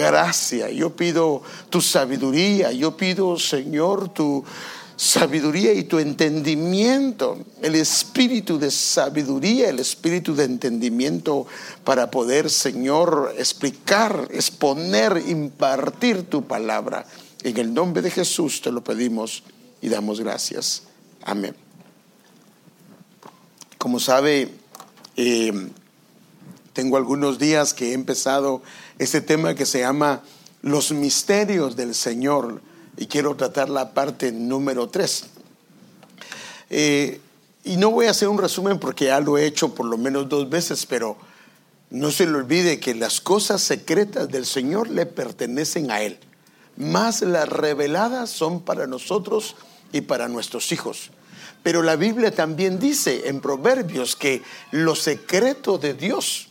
gracia, yo pido tu sabiduría, yo pido, Señor, tu sabiduría y tu entendimiento, el espíritu de sabiduría, el espíritu de entendimiento para poder, Señor, explicar, exponer, impartir tu palabra. En el nombre de Jesús te lo pedimos y damos gracias. Amén. Como sabe, eh, tengo algunos días que he empezado este tema que se llama los misterios del Señor y quiero tratar la parte número tres. Eh, y no voy a hacer un resumen porque ya lo he hecho por lo menos dos veces, pero no se le olvide que las cosas secretas del Señor le pertenecen a Él. Más las reveladas son para nosotros y para nuestros hijos. Pero la Biblia también dice en Proverbios que lo secreto de Dios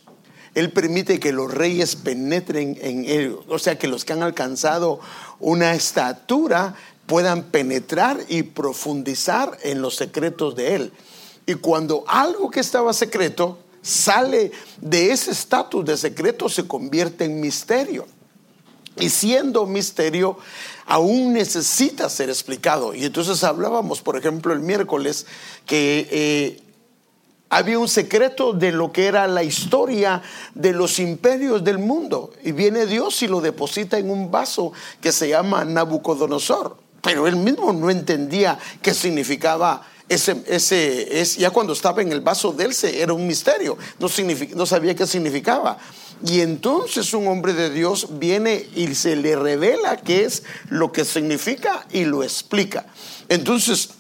él permite que los reyes penetren en Él, o sea, que los que han alcanzado una estatura puedan penetrar y profundizar en los secretos de Él. Y cuando algo que estaba secreto sale de ese estatus de secreto, se convierte en misterio. Y siendo misterio, aún necesita ser explicado. Y entonces hablábamos, por ejemplo, el miércoles, que eh, había un secreto de lo que era la historia de los imperios del mundo. Y viene Dios y lo deposita en un vaso que se llama Nabucodonosor. Pero él mismo no entendía qué significaba ese, ese, ya cuando estaba en el vaso de él era un misterio, no, no sabía qué significaba. Y entonces un hombre de Dios viene y se le revela qué es lo que significa y lo explica. Entonces,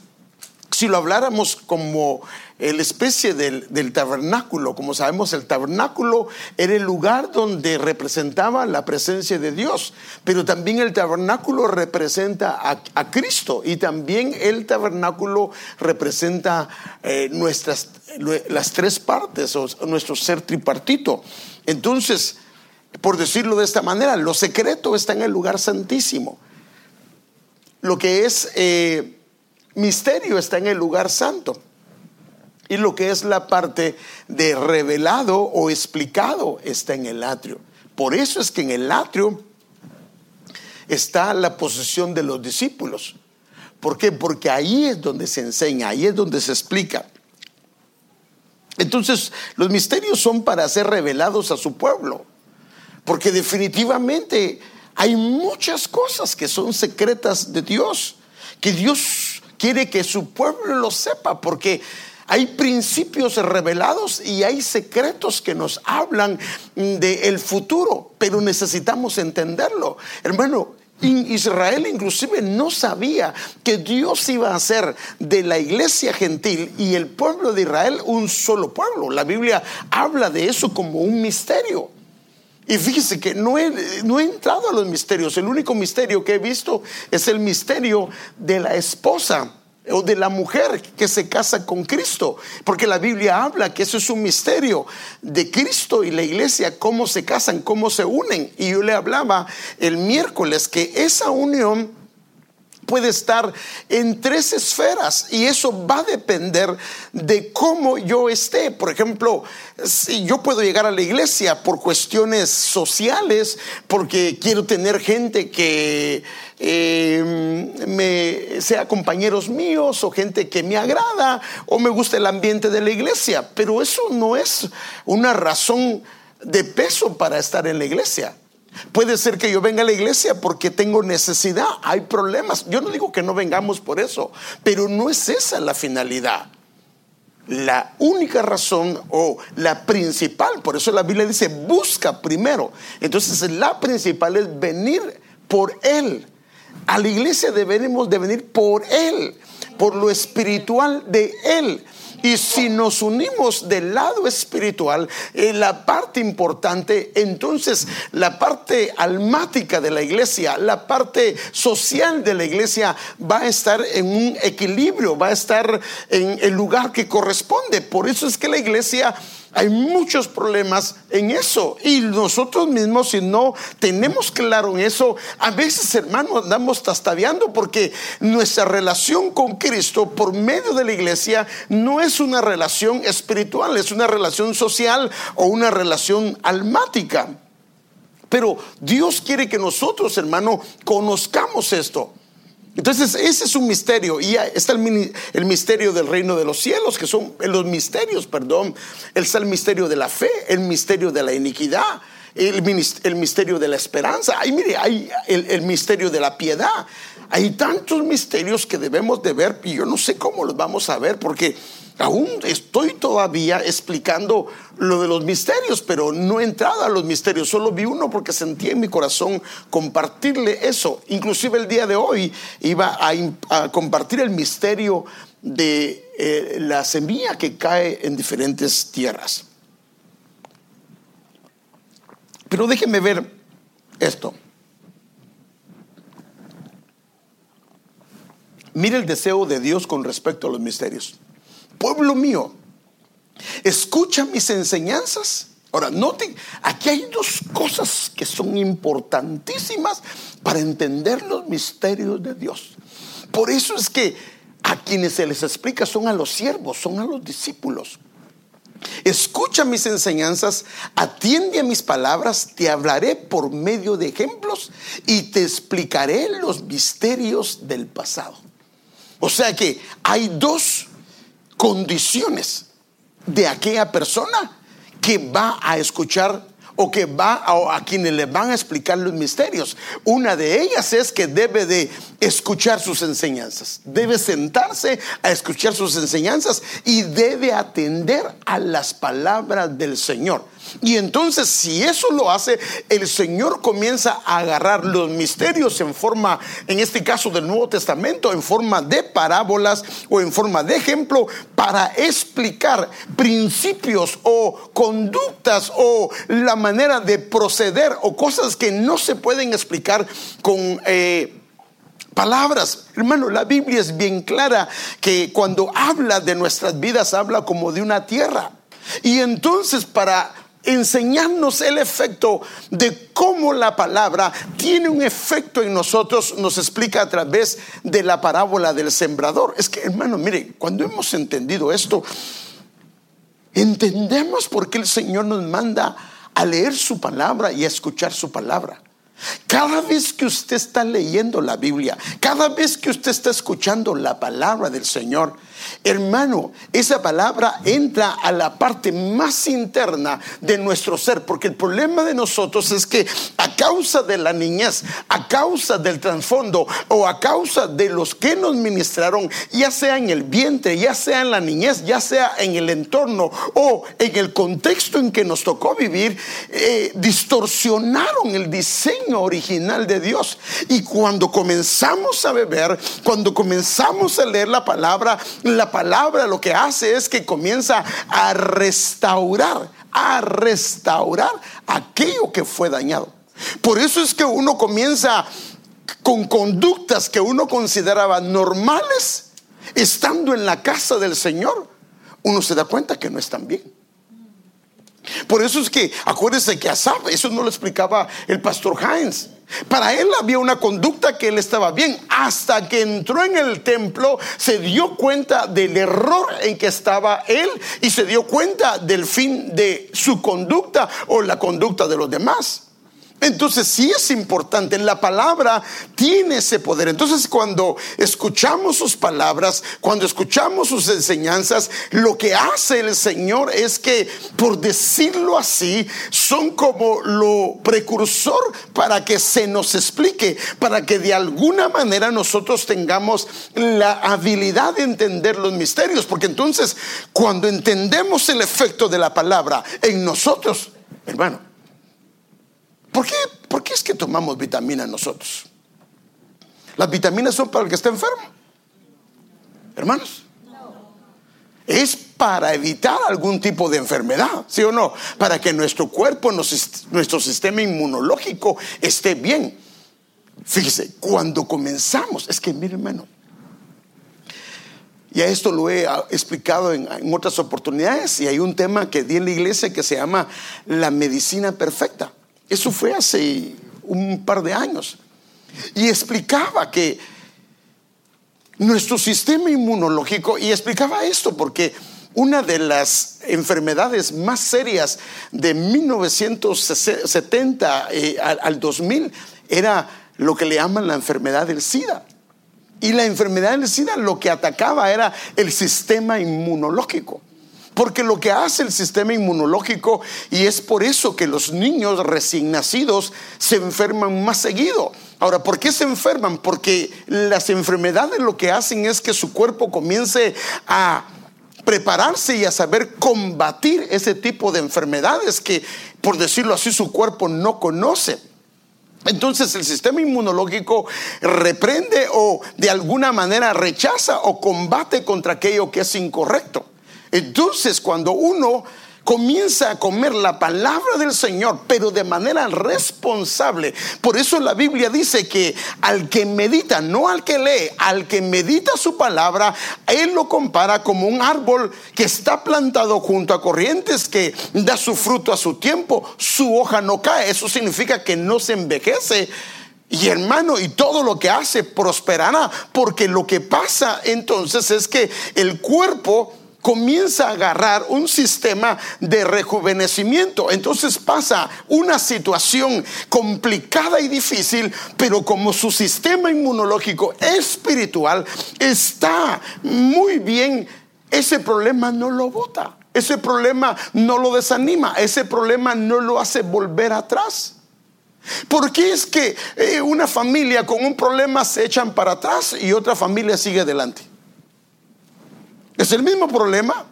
si lo habláramos como la especie del, tabernáculo. Como sabemos, el tabernáculo era el lugar donde representaba la presencia de Dios, pero también el tabernáculo representa a, Cristo y también el tabernáculo representa eh, nuestras, las tres partes o nuestro ser tripartito. Entonces, por decirlo de esta manera, lo secreto está en el lugar santísimo. Lo que es eh, misterio está en el lugar santo y lo que es la parte de revelado o explicado está en el atrio. Por eso es que en el atrio está la posesión de los discípulos. ¿Por qué? Porque ahí es donde se enseña, ahí es donde se explica. Entonces, los misterios son para ser revelados a su pueblo, porque definitivamente hay muchas cosas que son secretas de Dios, que Dios quiere que su pueblo lo sepa, porque hay principios revelados y hay secretos que nos hablan del futuro, pero necesitamos entenderlo. Hermano, Israel inclusive no sabía que Dios iba a hacer de la iglesia gentil y el pueblo de Israel un solo pueblo. La Biblia habla de eso como un misterio. Y fíjese que no he, no he entrado a los misterios. El único misterio que he visto es el misterio de la esposa o de la mujer que se casa con Cristo, porque la Biblia habla que eso es un misterio de Cristo y la iglesia, cómo se casan, cómo se unen. Y yo le hablaba el miércoles que esa unión puede estar en tres esferas y eso va a depender de cómo yo esté. Por ejemplo, si yo puedo llegar a la iglesia por cuestiones sociales, porque quiero tener gente que eh, sea compañeros míos o gente que me agrada o me gusta el ambiente de la iglesia, pero eso no es una razón de peso para estar en la iglesia. Puede ser que yo venga a la iglesia porque tengo necesidad, hay problemas. Yo no digo que no vengamos por eso, pero no es esa la finalidad. La única razón o la principal, por eso la Biblia dice, busca primero. Entonces la principal es venir por Él. A la iglesia debemos de venir por Él, por lo espiritual de Él. Y si nos unimos del lado espiritual, en la parte importante, entonces la parte almática de la iglesia, la parte social de la iglesia va a estar en un equilibrio, va a estar en el lugar que corresponde. Por eso es que la iglesia hay muchos problemas en eso. Y nosotros mismos, si no tenemos claro en eso, a veces, hermanos, andamos tastadeando porque nuestra relación con Cristo por medio de la iglesia no es una relación espiritual, es una relación social o una relación almática. Pero Dios quiere que nosotros, hermano, conozcamos esto. Entonces, ese es un misterio. Y está el, misterio del reino de los cielos, que son los misterios, perdón. Está el misterio de la fe, el misterio de la iniquidad, el, misterio de la esperanza. Ay, mire, hay el, misterio de la piedad. Hay tantos misterios que debemos de ver y yo no sé cómo los vamos a ver porque aún estoy todavía explicando lo de los misterios, pero no he a los misterios, solo vi uno porque sentí en mi corazón compartirle eso. Inclusive el día de hoy iba a, compartir el misterio de eh, la semilla que cae en diferentes tierras. Pero déjenme ver esto. Mire el deseo de Dios con respecto a los misterios. Pueblo mío, escucha mis enseñanzas. Ahora, noten, aquí hay dos cosas que son importantísimas para entender los misterios de Dios. Por eso es que a quienes se les explica son a los siervos, son a los discípulos. Escucha mis enseñanzas, atiende a mis palabras, te hablaré por medio de ejemplos y te explicaré los misterios del pasado. O sea que hay dos condiciones de aquella persona que va a escuchar o que va a, quienes le van a explicar los misterios. Una de ellas es que debe de escuchar sus enseñanzas, debe sentarse a escuchar sus enseñanzas y debe atender a las palabras del Señor. Y entonces si eso lo hace, el Señor comienza a agarrar los misterios en forma, en este caso del Nuevo Testamento, en forma de parábolas o en forma de ejemplo para explicar principios o conductas o la manera de proceder o cosas que no se pueden explicar con... Eh, palabras. Hermano, la Biblia es bien clara que cuando habla de nuestras vidas habla como de una tierra. Y entonces para enseñarnos el efecto de cómo la palabra tiene un efecto en nosotros, nos explica a través de la parábola del sembrador. Es que, hermano, mire, cuando hemos entendido esto, entendemos por qué el Señor nos manda a leer su palabra y a escuchar su palabra. Cada vez que usted está leyendo la Biblia, cada vez que usted está escuchando la palabra del Señor, Hermano, esa palabra entra a la parte más interna de nuestro ser, porque el problema de nosotros es que a causa de la niñez, a causa del trasfondo o a causa de los que nos ministraron, ya sea en el vientre, ya sea en la niñez, ya sea en el entorno o en el contexto en que nos tocó vivir, eh, distorsionaron el diseño original de Dios. Y cuando comenzamos a beber, cuando comenzamos a leer la palabra, la palabra lo que hace es que comienza a restaurar, a restaurar aquello que fue dañado. Por eso es que uno comienza con conductas que uno consideraba normales, estando en la casa del Señor, uno se da cuenta que no están bien. Por eso es que, acuérdense que Asaf, eso no lo explicaba el pastor Heinz. Para él había una conducta que él estaba bien. Hasta que entró en el templo, se dio cuenta del error en que estaba él y se dio cuenta del fin de su conducta o la conducta de los demás. Entonces sí es importante, la palabra tiene ese poder. Entonces cuando escuchamos sus palabras, cuando escuchamos sus enseñanzas, lo que hace el Señor es que, por decirlo así, son como lo precursor para que se nos explique, para que de alguna manera nosotros tengamos la habilidad de entender los misterios. Porque entonces cuando entendemos el efecto de la palabra en nosotros, hermano, ¿Por qué, ¿Por qué es que tomamos vitamina nosotros? Las vitaminas son para el que está enfermo. Hermanos. Es para evitar algún tipo de enfermedad, ¿sí o no? Para que nuestro cuerpo, nuestro sistema inmunológico esté bien. Fíjese, cuando comenzamos, es que mire hermano, ya esto lo he ah, explicado en, en, otras oportunidades y hay un tema que di en la iglesia que se llama la medicina perfecta. Eso fue hace un par de años. Y explicaba que nuestro sistema inmunológico, y explicaba esto porque una de las enfermedades más serias de 1970 eh, al, al 2000 era lo que le llaman la enfermedad del SIDA. Y la enfermedad del SIDA lo que atacaba era el sistema inmunológico. Porque lo que hace el sistema inmunológico, y es por eso que los niños recién nacidos se enferman más seguido. Ahora, ¿por qué se enferman? Porque las enfermedades lo que hacen es que su cuerpo comience a prepararse y a saber combatir ese tipo de enfermedades que, por decirlo así, su cuerpo no conoce. Entonces el sistema inmunológico reprende o de alguna manera rechaza o combate contra aquello que es incorrecto. Entonces cuando uno comienza a comer la palabra del Señor, pero de manera responsable. Por eso la Biblia dice que al que medita, no al que lee, al que medita su palabra, Él lo compara como un árbol que está plantado junto a corrientes que da su fruto a su tiempo, su hoja no cae. Eso significa que no se envejece. Y hermano, y todo lo que hace prosperará, porque lo que pasa entonces es que el cuerpo comienza a agarrar un sistema de rejuvenecimiento. Entonces pasa una situación complicada y difícil, pero como su sistema inmunológico espiritual está muy bien, ese problema no lo bota. Ese problema no lo desanima, ese problema no lo hace volver atrás. ¿Por qué es que eh, una familia con un problema se echan para atrás y otra familia sigue adelante? Es el mismo problema.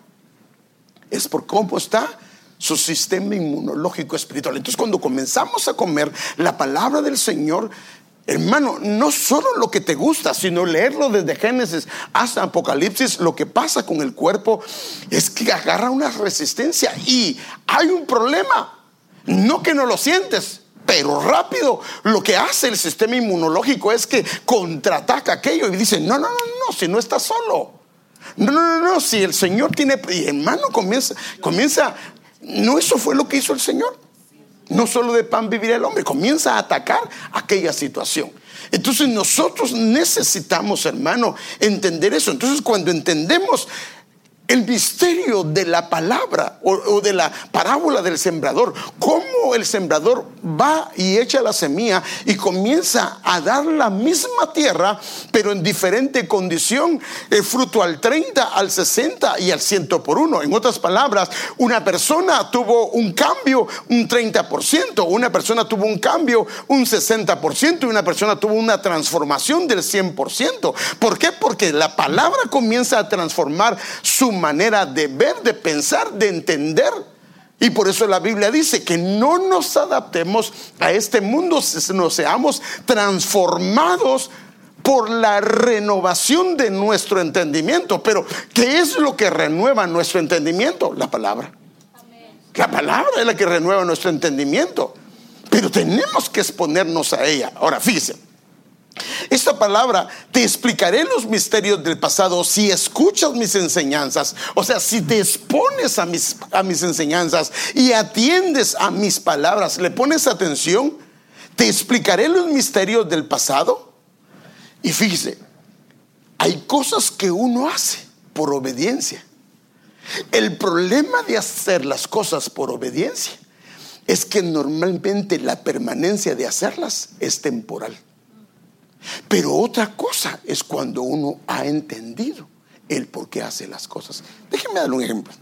Es por cómo está su sistema inmunológico espiritual. Entonces cuando comenzamos a comer la palabra del Señor, hermano, no solo lo que te gusta, sino leerlo desde Génesis hasta Apocalipsis, lo que pasa con el cuerpo es que agarra una resistencia y hay un problema. No que no lo sientes, pero rápido lo que hace el sistema inmunológico es que contraataca aquello y dice, no, no, no, no, si no estás solo. No, no, no, no, si el Señor tiene, y hermano comienza, comienza, no eso fue lo que hizo el Señor. No solo de pan vivirá el hombre, comienza a atacar aquella situación. Entonces nosotros necesitamos, hermano, entender eso. Entonces cuando entendemos el misterio de la palabra o, de la parábola del sembrador, cómo el sembrador va y echa la semilla y comienza a dar la misma tierra, pero en diferente condición, el fruto al 30, al 60 y al 100 por uno. En otras palabras, una persona tuvo un cambio un 30%, una persona tuvo un cambio un 60% y una persona tuvo una transformación del 100%. ¿Por qué? Porque la palabra comienza a transformar su manera de ver, de pensar, de entender. Y por eso la Biblia dice que no nos adaptemos a este mundo, nos seamos transformados por la renovación de nuestro entendimiento. Pero, ¿qué es lo que renueva nuestro entendimiento? La palabra. La palabra es la que renueva nuestro entendimiento. Pero tenemos que exponernos a ella. Ahora, fíjese. Esta palabra, te explicaré los misterios del pasado si escuchas mis enseñanzas. O sea, si te expones a mis, a mis enseñanzas y atiendes a mis palabras, le pones atención, te explicaré los misterios del pasado. Y fíjese, hay cosas que uno hace por obediencia. El problema de hacer las cosas por obediencia es que normalmente la permanencia de hacerlas es temporal. Pero otra cosa es cuando uno ha entendido el por qué hace las cosas. Déjenme dar un ejemplo.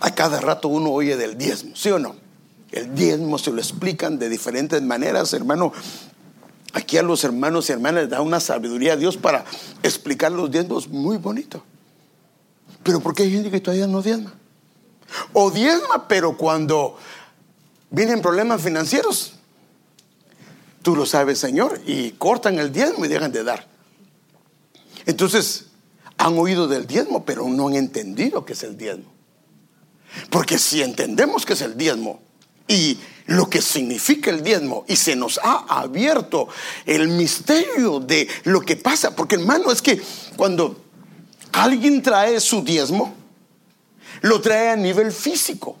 A cada rato uno oye del diezmo, ¿sí o no? El diezmo se lo explican de diferentes maneras, hermano. Aquí a los hermanos y hermanas da una sabiduría a Dios para explicar los diezmos muy bonito. Pero ¿por qué hay gente que todavía no diezma? O diezma, pero cuando vienen problemas financieros, Tú lo sabes, Señor, y cortan el diezmo y dejan de dar. Entonces, han oído del diezmo, pero no han entendido qué es el diezmo. Porque si entendemos qué es el diezmo y lo que significa el diezmo y se nos ha abierto el misterio de lo que pasa, porque hermano, es que cuando alguien trae su diezmo, lo trae a nivel físico.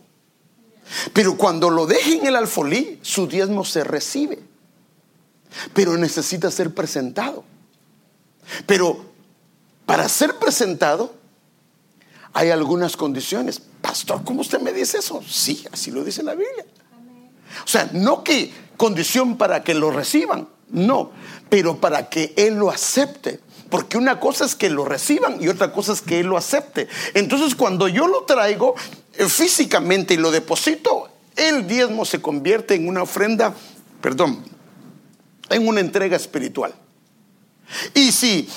Pero cuando lo deja en el alfolí, su diezmo se recibe pero necesita ser presentado. Pero para ser presentado hay algunas condiciones. Pastor, ¿cómo usted me dice eso? Sí, así lo dice la Biblia. O sea, no que condición para que lo reciban, no, pero para que Él lo acepte. Porque una cosa es que lo reciban y otra cosa es que Él lo acepte. Entonces cuando yo lo traigo eh, físicamente y lo deposito, el diezmo se convierte en una ofrenda, perdón, en una entrega espiritual. Y si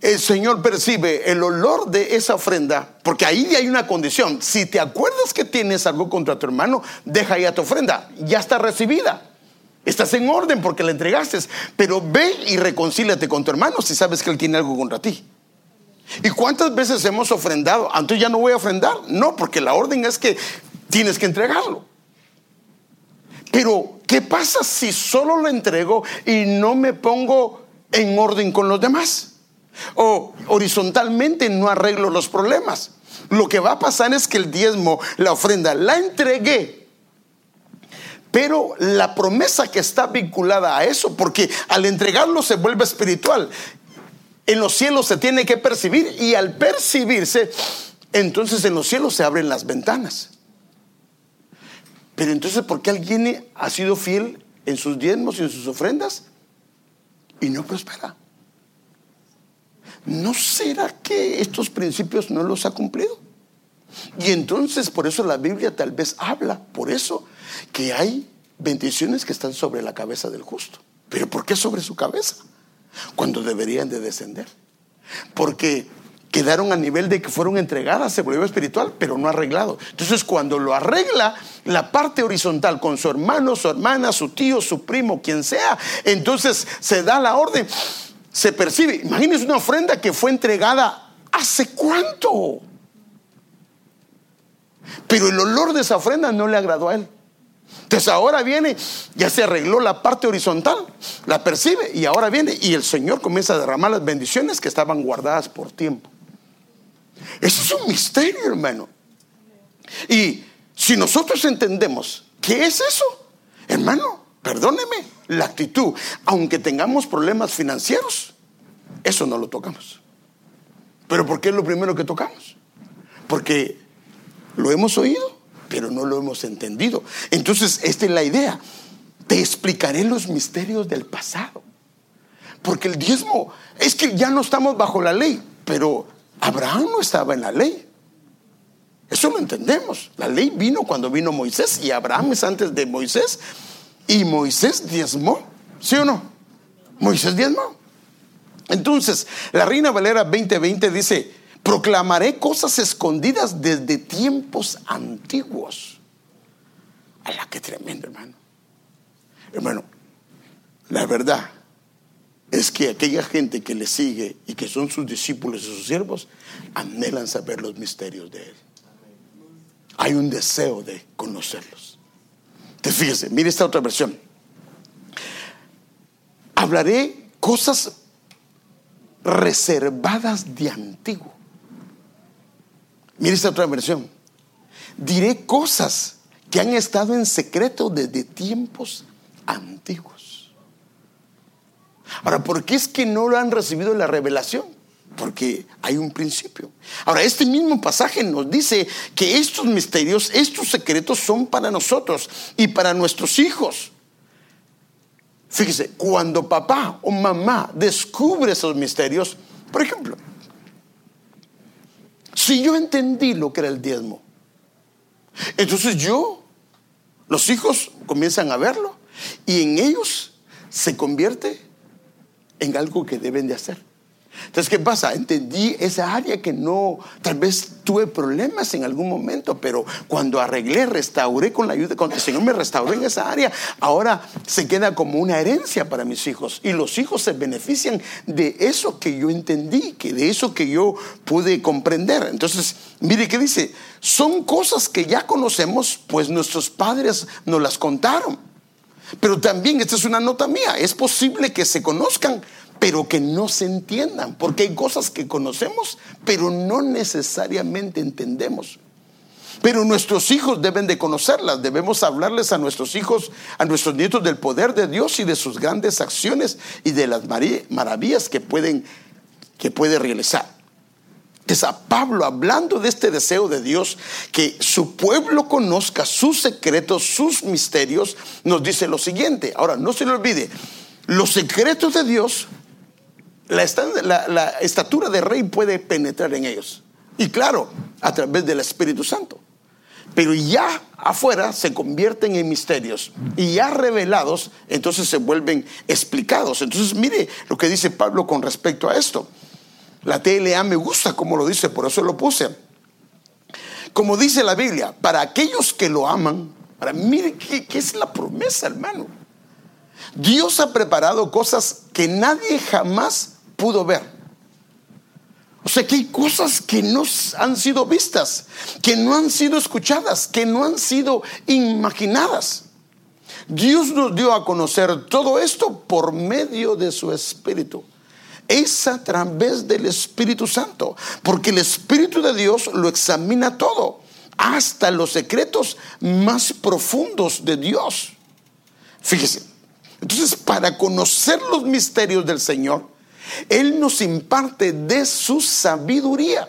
el Señor percibe el olor de esa ofrenda, porque ahí hay una condición. Si te acuerdas que tienes algo contra tu hermano, deja ya tu ofrenda, ya está recibida. Estás en orden porque la entregaste, pero ve y reconcíliate con tu hermano si sabes que él tiene algo contra ti. ¿Y cuántas veces hemos ofrendado? Antes ya no voy a ofrendar. No, porque la orden es que tienes que entregarlo. Pero, ¿qué pasa si solo lo entrego y no me pongo en orden con los demás? O horizontalmente no arreglo los problemas. Lo que va a pasar es que el diezmo, la ofrenda, la entregué. Pero la promesa que está vinculada a eso, porque al entregarlo se vuelve espiritual, en los cielos se tiene que percibir y al percibirse, entonces en los cielos se abren las ventanas. Pero entonces, ¿por qué alguien ha sido fiel en sus diezmos y en sus ofrendas y no prospera? ¿no será que estos principios no los ha cumplido? Y entonces por eso la Biblia tal vez habla, por eso, que hay bendiciones que están sobre la cabeza del justo. ¿Pero por qué sobre su cabeza? Cuando deberían de descender. Porque quedaron a nivel de que fueron entregadas, se volvió espiritual, pero no arreglado. Entonces cuando lo arregla la parte horizontal con su hermano, su hermana, su tío, su primo, quien sea, entonces se da la orden se percibe. Imagínense una ofrenda que fue entregada hace cuánto. Pero el olor de esa ofrenda no le agradó a él. Entonces ahora viene, ya se arregló la parte horizontal, la percibe y ahora viene y el Señor comienza a derramar las bendiciones que estaban guardadas por tiempo. Eso es un misterio, hermano. Y si nosotros entendemos qué es eso, hermano, perdóneme, la actitud, aunque tengamos problemas financieros, eso no lo tocamos. ¿Pero por qué es lo primero que tocamos? Porque lo hemos oído, pero no lo hemos entendido. Entonces, esta es la idea. Te explicaré los misterios del pasado. Porque el diezmo es que ya no estamos bajo la ley, pero Abraham no estaba en la ley. Eso lo entendemos. La ley vino cuando vino Moisés y Abraham es antes de Moisés. Y Moisés diezmó, ¿sí o no? Moisés diezmó. Entonces, la Reina Valera 2020 dice, proclamaré cosas escondidas desde tiempos antiguos. A la que tremendo, hermano. Hermano, la verdad es que aquella gente que le sigue y que son sus discípulos y sus siervos, anhelan saber los misterios de Él. Hay un deseo de conocerlos. Te fíjese, mire esta otra versión. Hablaré cosas reservadas de antiguo. Mire esta otra versión. Diré cosas que han estado en secreto desde tiempos antiguos. Ahora, ¿por qué es que no lo han recibido la revelación? porque hay un principio. Ahora, este mismo pasaje nos dice que estos misterios, estos secretos son para nosotros y para nuestros hijos. Fíjese, cuando papá o mamá descubre esos misterios, por ejemplo, si yo entendí lo que era el diezmo, entonces yo, los hijos comienzan a verlo y en ellos se convierte en algo que deben de hacer. Entonces, ¿qué pasa? Entendí esa área que no, tal vez tuve problemas en algún momento, pero cuando arreglé, restauré con la ayuda, cuando el Señor me restauró en esa área, ahora se queda como una herencia para mis hijos. Y los hijos se benefician de eso que yo entendí, que de eso que yo pude comprender. Entonces, mire qué dice, son cosas que ya conocemos, pues nuestros padres nos las contaron. Pero también, esta es una nota mía, es posible que se conozcan, pero que no se entiendan, porque hay cosas que conocemos, pero no necesariamente entendemos. Pero nuestros hijos deben de conocerlas, debemos hablarles a nuestros hijos, a nuestros nietos del poder de Dios y de sus grandes acciones y de las maravillas que pueden que puede realizar. Es a Pablo hablando de este deseo de Dios, que su pueblo conozca sus secretos, sus misterios, nos dice lo siguiente. Ahora, no se le olvide, los secretos de Dios, la, la estatura de rey puede penetrar en ellos. Y claro, a través del Espíritu Santo. Pero ya afuera se convierten en misterios y ya revelados, entonces se vuelven explicados. Entonces mire lo que dice Pablo con respecto a esto. La TLA me gusta como lo dice, por eso lo puse. Como dice la Biblia, para aquellos que lo aman, para mire qué, qué es la promesa, hermano. Dios ha preparado cosas que nadie jamás pudo ver. O sea que hay cosas que no han sido vistas, que no han sido escuchadas, que no han sido imaginadas. Dios nos dio a conocer todo esto por medio de su Espíritu es a través del Espíritu Santo, porque el Espíritu de Dios lo examina todo, hasta los secretos más profundos de Dios. Fíjese, entonces para conocer los misterios del Señor, Él nos imparte de su sabiduría.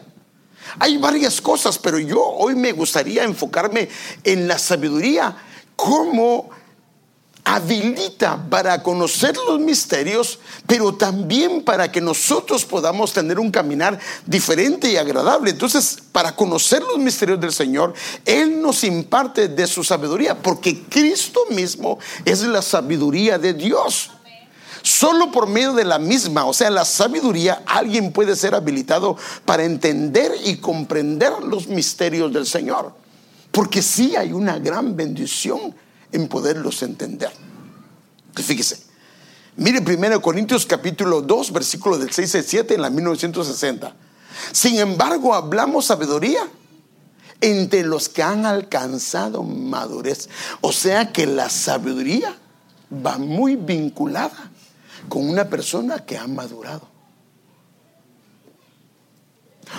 Hay varias cosas, pero yo hoy me gustaría enfocarme en la sabiduría como habilita para conocer los misterios, pero también para que nosotros podamos tener un caminar diferente y agradable. Entonces, para conocer los misterios del Señor, Él nos imparte de su sabiduría, porque Cristo mismo es la sabiduría de Dios. Solo por medio de la misma, o sea, la sabiduría, alguien puede ser habilitado para entender y comprender los misterios del Señor. Porque sí hay una gran bendición en poderlos entender. Fíjese, mire 1 Corintios capítulo 2, versículo del 6 al 7 en la 1960. Sin embargo, hablamos sabiduría entre los que han alcanzado madurez. O sea que la sabiduría va muy vinculada con una persona que ha madurado.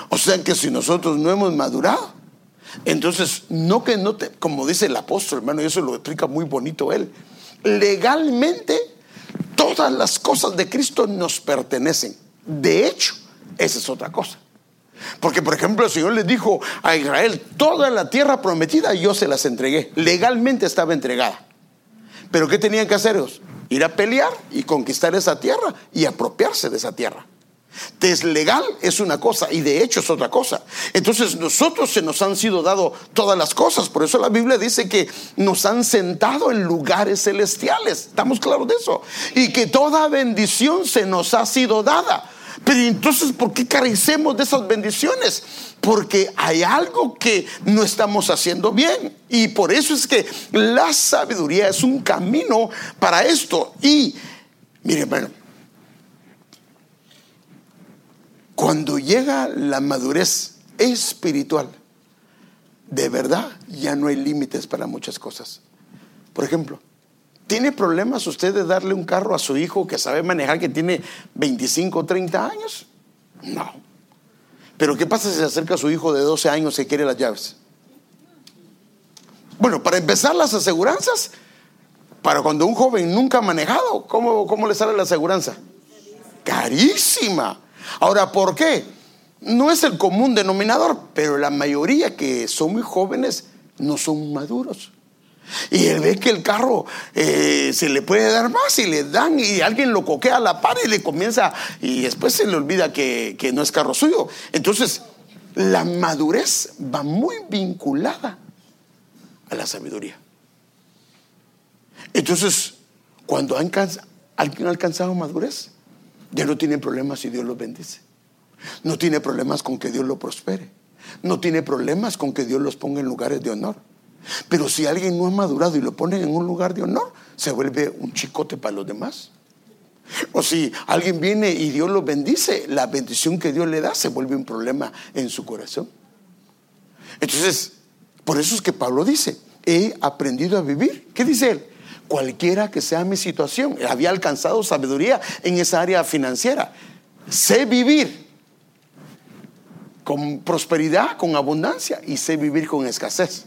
O sea que si nosotros no hemos madurado, entonces, no que no te, como dice el apóstol, hermano, y eso lo explica muy bonito él, legalmente todas las cosas de Cristo nos pertenecen. De hecho, esa es otra cosa. Porque, por ejemplo, el Señor le dijo a Israel, toda la tierra prometida yo se las entregué. Legalmente estaba entregada. Pero ¿qué tenían que hacer ellos? Ir a pelear y conquistar esa tierra y apropiarse de esa tierra. Deslegal es una cosa y de hecho es otra cosa. Entonces nosotros se nos han sido dado todas las cosas. Por eso la Biblia dice que nos han sentado en lugares celestiales. ¿Estamos claros de eso? Y que toda bendición se nos ha sido dada. Pero entonces, ¿por qué carecemos de esas bendiciones? Porque hay algo que no estamos haciendo bien. Y por eso es que la sabiduría es un camino para esto. Y, mire, bueno, Cuando llega la madurez espiritual, de verdad ya no hay límites para muchas cosas. Por ejemplo, ¿tiene problemas usted de darle un carro a su hijo que sabe manejar, que tiene 25 o 30 años? No. Pero ¿qué pasa si se acerca a su hijo de 12 años y quiere las llaves? Bueno, para empezar las aseguranzas, para cuando un joven nunca ha manejado, ¿cómo, cómo le sale la aseguranza? Carísima. Ahora, ¿por qué? No es el común denominador, pero la mayoría que son muy jóvenes no son maduros. Y él ve que el carro eh, se le puede dar más y le dan y alguien lo coquea a la par y le comienza y después se le olvida que, que no es carro suyo. Entonces, la madurez va muy vinculada a la sabiduría. Entonces, cuando alguien ha alcanzado madurez, ya no tiene problemas si Dios lo bendice. No tiene problemas con que Dios lo prospere. No tiene problemas con que Dios los ponga en lugares de honor. Pero si alguien no ha madurado y lo pone en un lugar de honor, se vuelve un chicote para los demás. O si alguien viene y Dios lo bendice, la bendición que Dios le da se vuelve un problema en su corazón. Entonces, por eso es que Pablo dice, he aprendido a vivir. ¿Qué dice él? Cualquiera que sea mi situación. Había alcanzado sabiduría en esa área financiera. Sé vivir con prosperidad, con abundancia y sé vivir con escasez.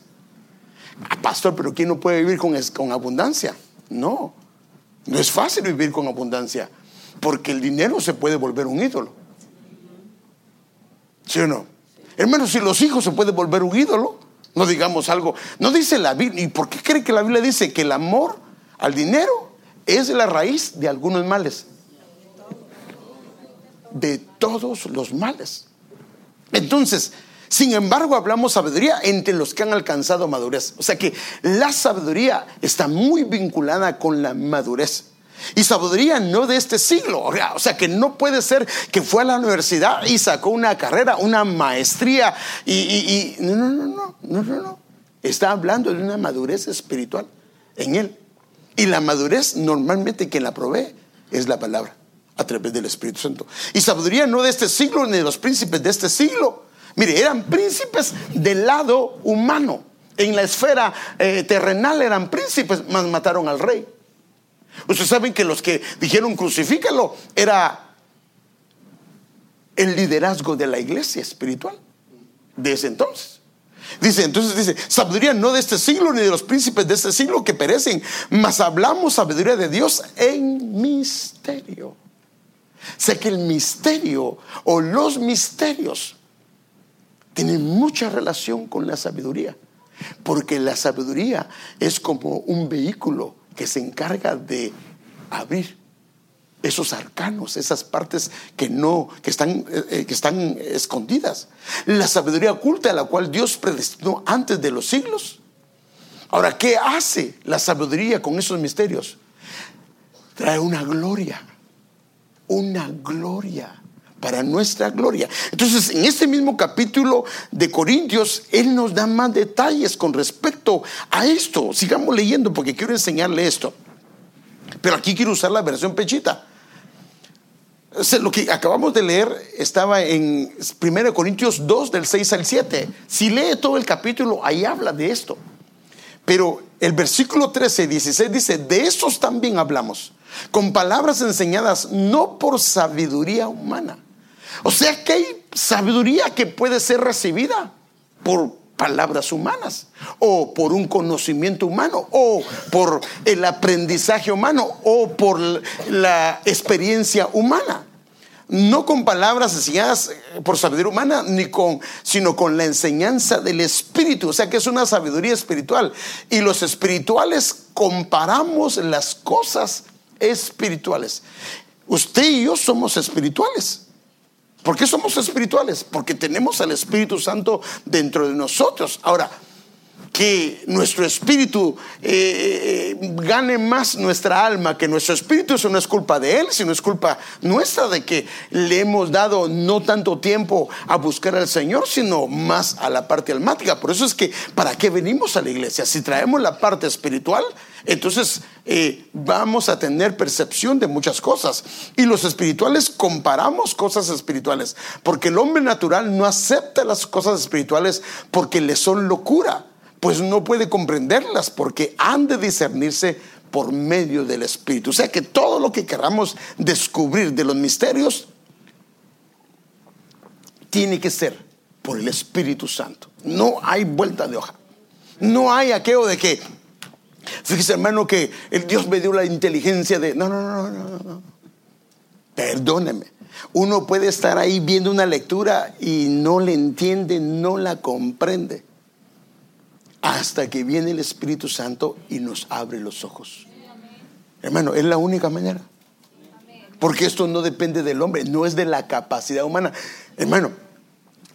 Ah, pastor, pero ¿quién no puede vivir con, con abundancia? No, no es fácil vivir con abundancia porque el dinero se puede volver un ídolo. ¿Sí o no? Hermano, si los hijos se pueden volver un ídolo, no digamos algo. No dice la Biblia. ¿Y por qué cree que la Biblia dice que el amor al dinero es la raíz de algunos males? De todos los males. Entonces, sin embargo, hablamos sabiduría entre los que han alcanzado madurez. O sea que la sabiduría está muy vinculada con la madurez. Y sabiduría no de este siglo. O sea, que no puede ser que fue a la universidad y sacó una carrera, una maestría. Y, no, no, no, no, no, no, no. Está hablando de una madurez espiritual en él. Y la madurez normalmente quien la provee es la palabra a través del Espíritu Santo. Y sabiduría no de este siglo ni de los príncipes de este siglo. Mire, eran príncipes del lado humano. En la esfera eh, terrenal eran príncipes, mas mataron al rey. Ustedes saben que los que dijeron crucifícalo era el liderazgo de la iglesia espiritual de ese entonces. Dice, entonces dice, sabiduría no de este siglo ni de los príncipes de este siglo que perecen, mas hablamos sabiduría de Dios en misterio. Sé que el misterio o los misterios tienen mucha relación con la sabiduría, porque la sabiduría es como un vehículo que se encarga de abrir esos arcanos, esas partes que no, que están, eh, eh, que están escondidas. La sabiduría oculta a la cual Dios predestinó antes de los siglos. Ahora, ¿qué hace la sabiduría con esos misterios? Trae una gloria, una gloria para nuestra gloria. Entonces, en este mismo capítulo de Corintios, Él nos da más detalles con respecto a esto. Sigamos leyendo porque quiero enseñarle esto. Pero aquí quiero usar la versión pechita. Lo que acabamos de leer estaba en 1 Corintios 2 del 6 al 7. Si lee todo el capítulo, ahí habla de esto. Pero el versículo 13 y 16 dice, de estos también hablamos, con palabras enseñadas no por sabiduría humana o sea que hay sabiduría que puede ser recibida por palabras humanas o por un conocimiento humano o por el aprendizaje humano o por la experiencia humana. No con palabras enseñadas por sabiduría humana, ni con, sino con la enseñanza del Espíritu. O sea que es una sabiduría espiritual. Y los espirituales comparamos las cosas espirituales. Usted y yo somos espirituales. ¿Por qué somos espirituales? Porque tenemos al Espíritu Santo dentro de nosotros. Ahora, que nuestro espíritu eh, eh, gane más nuestra alma que nuestro espíritu, eso no es culpa de Él, sino es culpa nuestra de que le hemos dado no tanto tiempo a buscar al Señor, sino más a la parte almática. Por eso es que, ¿para qué venimos a la iglesia? Si traemos la parte espiritual, entonces eh, vamos a tener percepción de muchas cosas. Y los espirituales comparamos cosas espirituales, porque el hombre natural no acepta las cosas espirituales porque le son locura pues no puede comprenderlas porque han de discernirse por medio del Espíritu. O sea que todo lo que queramos descubrir de los misterios tiene que ser por el Espíritu Santo. No hay vuelta de hoja. No hay aquello de que, fíjese hermano, que el Dios me dio la inteligencia de... No, no, no, no, no. Perdóneme. Uno puede estar ahí viendo una lectura y no le entiende, no la comprende hasta que viene el Espíritu Santo y nos abre los ojos. Hermano, es la única manera. Porque esto no depende del hombre, no es de la capacidad humana. Hermano,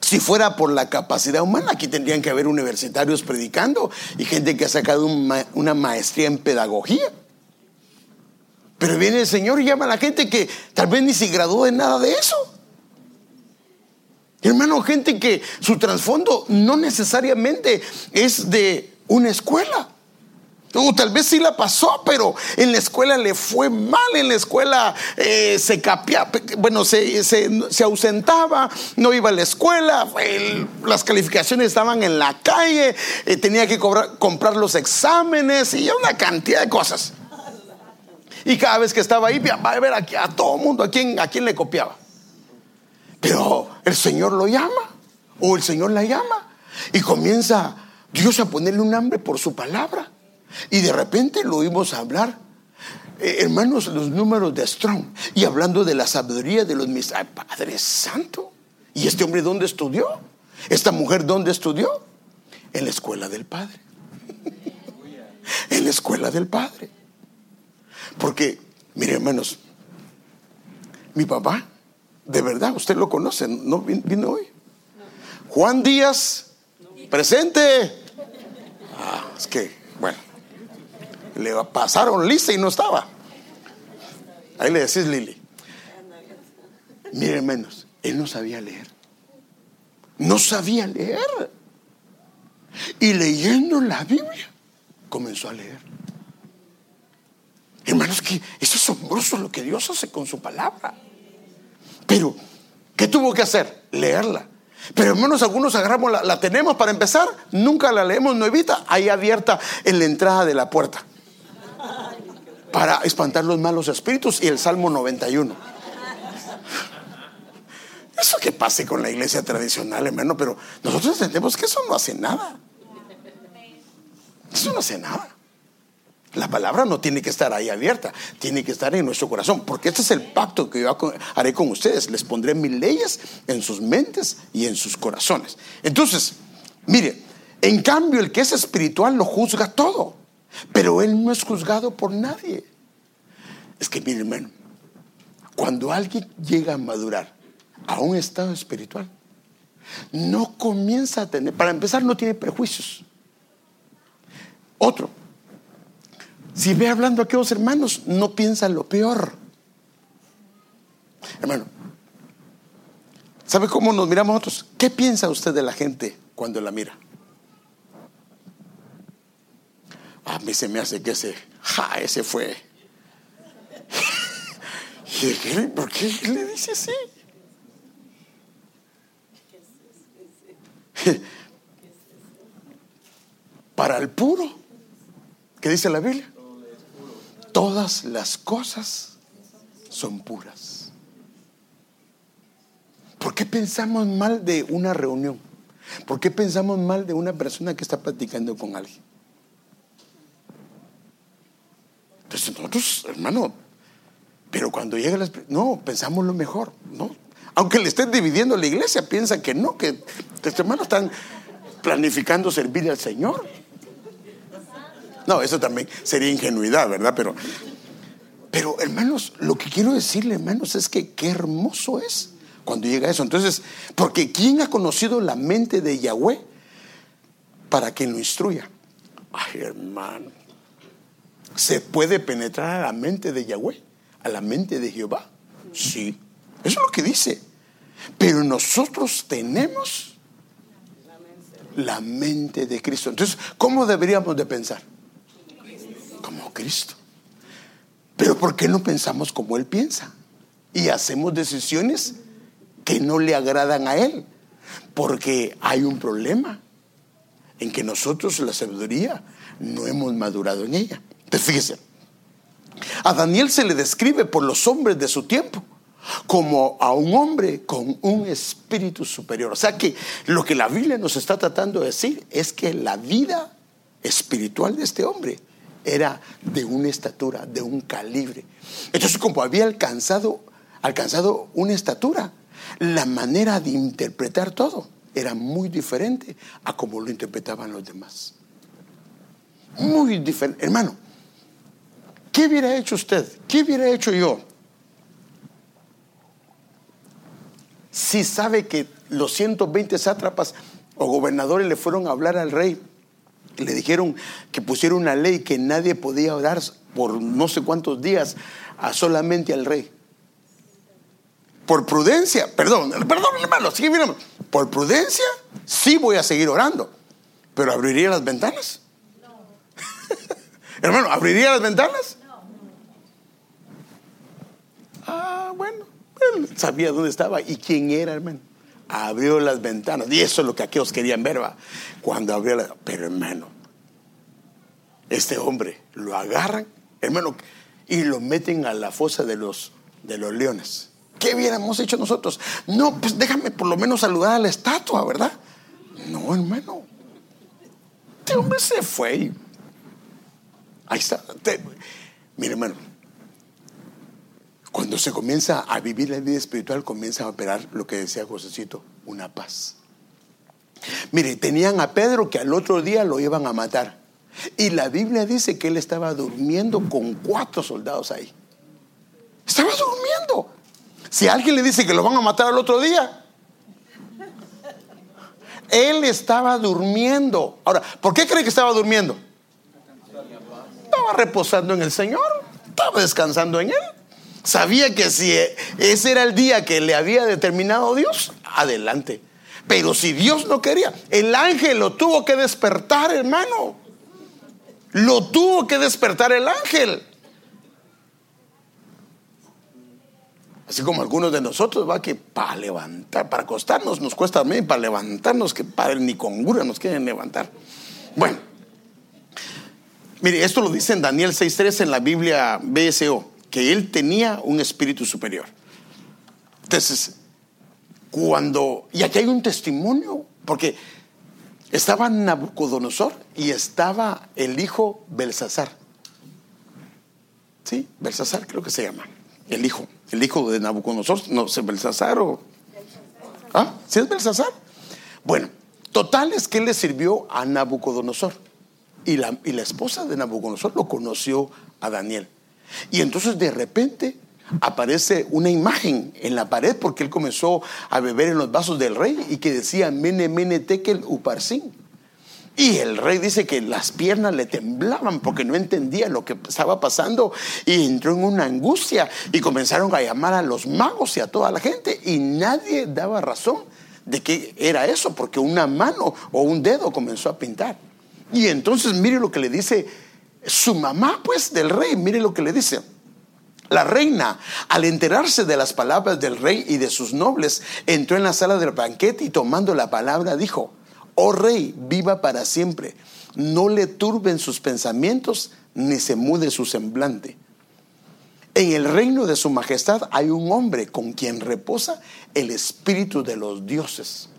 si fuera por la capacidad humana, aquí tendrían que haber universitarios predicando y gente que ha sacado una maestría en pedagogía. Pero viene el Señor y llama a la gente que tal vez ni se graduó de nada de eso. Hermano, gente que su trasfondo no necesariamente es de una escuela. O tal vez sí la pasó, pero en la escuela le fue mal, en la escuela eh, se capía, bueno, se, ausentaba, no iba a la escuela, las calificaciones estaban en la calle, eh, tenía que comprar los exámenes y una cantidad de cosas. Y cada vez que estaba ahí, va a ver aquí a todo mundo, a quién, a quién le copiaba. Pero el Señor lo llama o el Señor la llama y comienza Dios a ponerle un hambre por su palabra. Y de repente lo oímos hablar. Eh, hermanos, los números de Strong y hablando de la sabiduría de los mis Padre Santo. ¿Y este hombre dónde estudió? ¿Esta mujer dónde estudió? En la escuela del Padre. en la escuela del Padre. Porque, mire hermanos, mi papá, de verdad, usted lo conoce, ¿no vino hoy? Juan Díaz, presente. Ah, es que, bueno, le pasaron lista y no estaba. Ahí le decís, Lili. Mire, menos, él no sabía leer. No sabía leer. Y leyendo la Biblia, comenzó a leer. Hermanos, que es asombroso lo que Dios hace con su palabra. Pero, ¿qué tuvo que hacer? Leerla. Pero hermanos, algunos agarramos, la, la tenemos para empezar, nunca la leemos nuevita, ahí abierta en la entrada de la puerta. Para espantar los malos espíritus y el Salmo 91. Eso que pase con la iglesia tradicional, hermano, pero nosotros entendemos que eso no hace nada. Eso no hace nada. La palabra no tiene que estar ahí abierta, tiene que estar en nuestro corazón, porque este es el pacto que yo haré con ustedes. Les pondré mis leyes en sus mentes y en sus corazones. Entonces, mire, en cambio el que es espiritual lo juzga todo, pero él no es juzgado por nadie. Es que, mire, hermano, cuando alguien llega a madurar a un estado espiritual, no comienza a tener, para empezar, no tiene prejuicios. Otro, si ve hablando a aquellos hermanos, no piensa lo peor. Hermano, ¿sabe cómo nos miramos nosotros? ¿Qué piensa usted de la gente cuando la mira? A mí se me hace que ese, ja, ese fue. ¿Por qué le dice así? Para el puro, ¿qué dice la Biblia? Todas las cosas son puras. ¿Por qué pensamos mal de una reunión? ¿Por qué pensamos mal de una persona que está platicando con alguien? Entonces nosotros, hermano, pero cuando llega las... No, pensamos lo mejor, ¿no? Aunque le estén dividiendo la iglesia, piensa que no, que estos hermanos están planificando servir al Señor. No, eso también sería ingenuidad, ¿verdad? Pero, pero hermanos, lo que quiero decirle, hermanos, es que qué hermoso es cuando llega eso. Entonces, porque ¿quién ha conocido la mente de Yahweh para que lo instruya? Ay, hermano, ¿se puede penetrar a la mente de Yahweh? ¿A la mente de Jehová? Sí, eso es lo que dice. Pero nosotros tenemos la mente de Cristo. Entonces, ¿cómo deberíamos de pensar? Como Cristo. Pero ¿por qué no pensamos como Él piensa? Y hacemos decisiones que no le agradan a Él. Porque hay un problema en que nosotros, la sabiduría, no hemos madurado en ella. Entonces fíjese, a Daniel se le describe por los hombres de su tiempo como a un hombre con un espíritu superior. O sea que lo que la Biblia nos está tratando de decir es que la vida espiritual de este hombre era de una estatura, de un calibre. Entonces, como había alcanzado, alcanzado una estatura, la manera de interpretar todo era muy diferente a como lo interpretaban los demás. Muy diferente. Hermano, ¿qué hubiera hecho usted? ¿Qué hubiera hecho yo? Si sabe que los 120 sátrapas o gobernadores le fueron a hablar al rey le dijeron que pusieron una ley que nadie podía orar por no sé cuántos días a solamente al rey. Por prudencia, perdón, perdón hermano, sigue mirando. Por prudencia, sí voy a seguir orando, pero ¿abriría las ventanas? No. hermano, ¿abriría las ventanas? No. Ah, bueno, él sabía dónde estaba y quién era, hermano abrió las ventanas. Y eso es lo que aquellos querían ver, ¿va? Cuando abrió la... Pero hermano, este hombre lo agarran, hermano, y lo meten a la fosa de los, de los leones. ¿Qué hubiéramos hecho nosotros? No, pues déjame por lo menos saludar a la estatua, ¿verdad? No, hermano. Este hombre se fue. Ahí está. mire, hermano. Cuando se comienza a vivir la vida espiritual, comienza a operar lo que decía Josecito, una paz. Mire, tenían a Pedro que al otro día lo iban a matar. Y la Biblia dice que él estaba durmiendo con cuatro soldados ahí. Estaba durmiendo. Si alguien le dice que lo van a matar al otro día, él estaba durmiendo. Ahora, ¿por qué cree que estaba durmiendo? Estaba reposando en el Señor, estaba descansando en Él. Sabía que si ese era el día que le había determinado Dios, adelante. Pero si Dios no quería, el ángel lo tuvo que despertar, hermano. Lo tuvo que despertar el ángel. Así como algunos de nosotros, va que para levantar, para acostarnos nos cuesta mí, para levantarnos, que padre ni con gura nos quieren levantar. Bueno, mire, esto lo dice en Daniel 6.3 en la Biblia BSO, que él tenía un espíritu superior. Entonces, cuando, y aquí hay un testimonio, porque estaba Nabucodonosor y estaba el hijo Belsasar. ¿Sí? Belsasar creo que se llama, el hijo, el hijo de Nabucodonosor, no sé, Belsasar o... ¿Ah? ¿Sí es Belsasar? Bueno, total es que él le sirvió a Nabucodonosor y la, y la esposa de Nabucodonosor lo conoció a Daniel. Y entonces de repente aparece una imagen en la pared porque él comenzó a beber en los vasos del rey y que decía Mene Mene Tekel Uparsin. Y el rey dice que las piernas le temblaban porque no entendía lo que estaba pasando y entró en una angustia y comenzaron a llamar a los magos y a toda la gente y nadie daba razón de que era eso porque una mano o un dedo comenzó a pintar. Y entonces mire lo que le dice su mamá pues del rey, mire lo que le dice. La reina, al enterarse de las palabras del rey y de sus nobles, entró en la sala del banquete y tomando la palabra dijo, oh rey, viva para siempre, no le turben sus pensamientos ni se mude su semblante. En el reino de su majestad hay un hombre con quien reposa el espíritu de los dioses.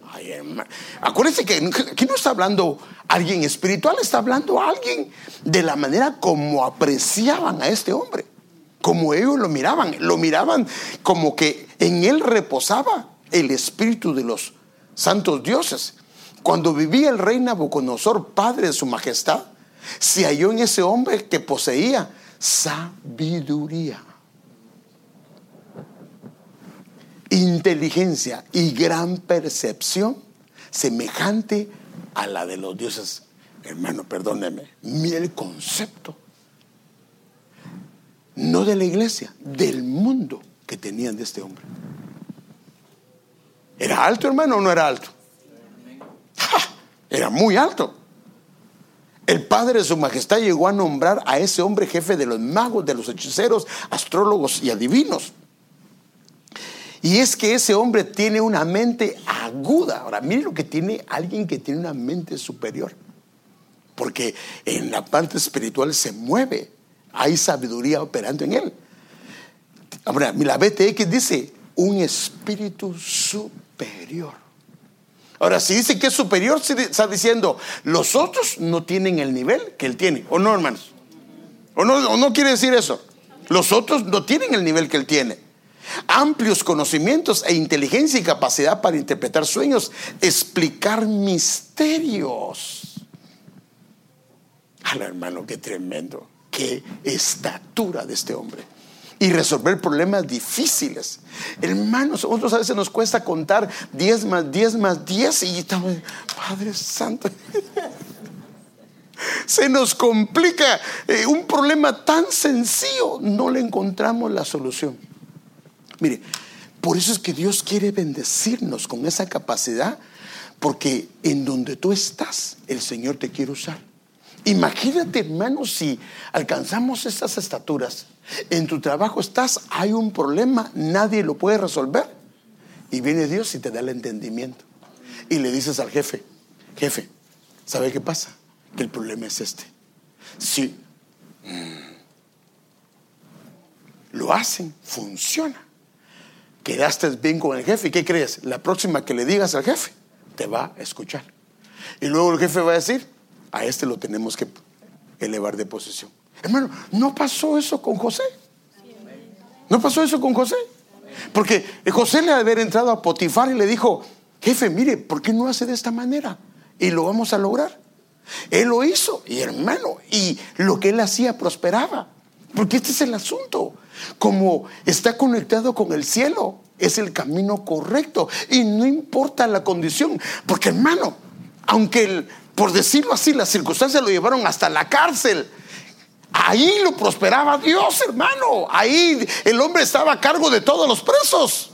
Acuérdense que aquí no está hablando alguien espiritual, está hablando alguien de la manera como apreciaban a este hombre como ellos lo miraban, lo miraban como que en él reposaba el espíritu de los santos dioses. Cuando vivía el rey Nabucodonosor, padre de su majestad, se halló en ese hombre que poseía sabiduría, inteligencia y gran percepción semejante a la de los dioses. Hermano, perdóneme, mire el concepto no de la iglesia, del mundo que tenían de este hombre. ¿Era alto, hermano, o no era alto? Era muy alto. El padre de su majestad llegó a nombrar a ese hombre jefe de los magos, de los hechiceros, astrólogos y adivinos. Y es que ese hombre tiene una mente aguda. Ahora, mire lo que tiene alguien que tiene una mente superior. Porque en la parte espiritual se mueve hay sabiduría operando en él. Ahora, la BTX dice un espíritu superior. Ahora, si dice que es superior, está diciendo, los otros no tienen el nivel que él tiene. ¿O no, hermanos? ¿O no, o no quiere decir eso? Los otros no tienen el nivel que él tiene. Amplios conocimientos e inteligencia y capacidad para interpretar sueños, explicar misterios. Al hermano, qué tremendo qué estatura de este hombre. Y resolver problemas difíciles. Hermanos, nosotros a veces nos cuesta contar 10 más 10 más 10 y estamos, Padre Santo. Se nos complica eh, un problema tan sencillo, no le encontramos la solución. Mire, por eso es que Dios quiere bendecirnos con esa capacidad, porque en donde tú estás, el Señor te quiere usar. Imagínate, hermano, si alcanzamos estas estaturas, en tu trabajo estás, hay un problema, nadie lo puede resolver. Y viene Dios y te da el entendimiento. Y le dices al jefe, jefe, ¿sabe qué pasa? Que el problema es este. Si mm, lo hacen, funciona. Quedaste bien con el jefe. ¿Y qué crees? La próxima que le digas al jefe, te va a escuchar. Y luego el jefe va a decir, a este lo tenemos que elevar de posición. Hermano, ¿no pasó eso con José? ¿No pasó eso con José? Porque José le haber entrado a Potifar y le dijo, jefe, mire, ¿por qué no hace de esta manera? Y lo vamos a lograr. Él lo hizo, y hermano, y lo que él hacía prosperaba. Porque este es el asunto. Como está conectado con el cielo, es el camino correcto. Y no importa la condición. Porque hermano, aunque por decirlo así, las circunstancias lo llevaron hasta la cárcel. Ahí lo prosperaba Dios, hermano. Ahí el hombre estaba a cargo de todos los presos.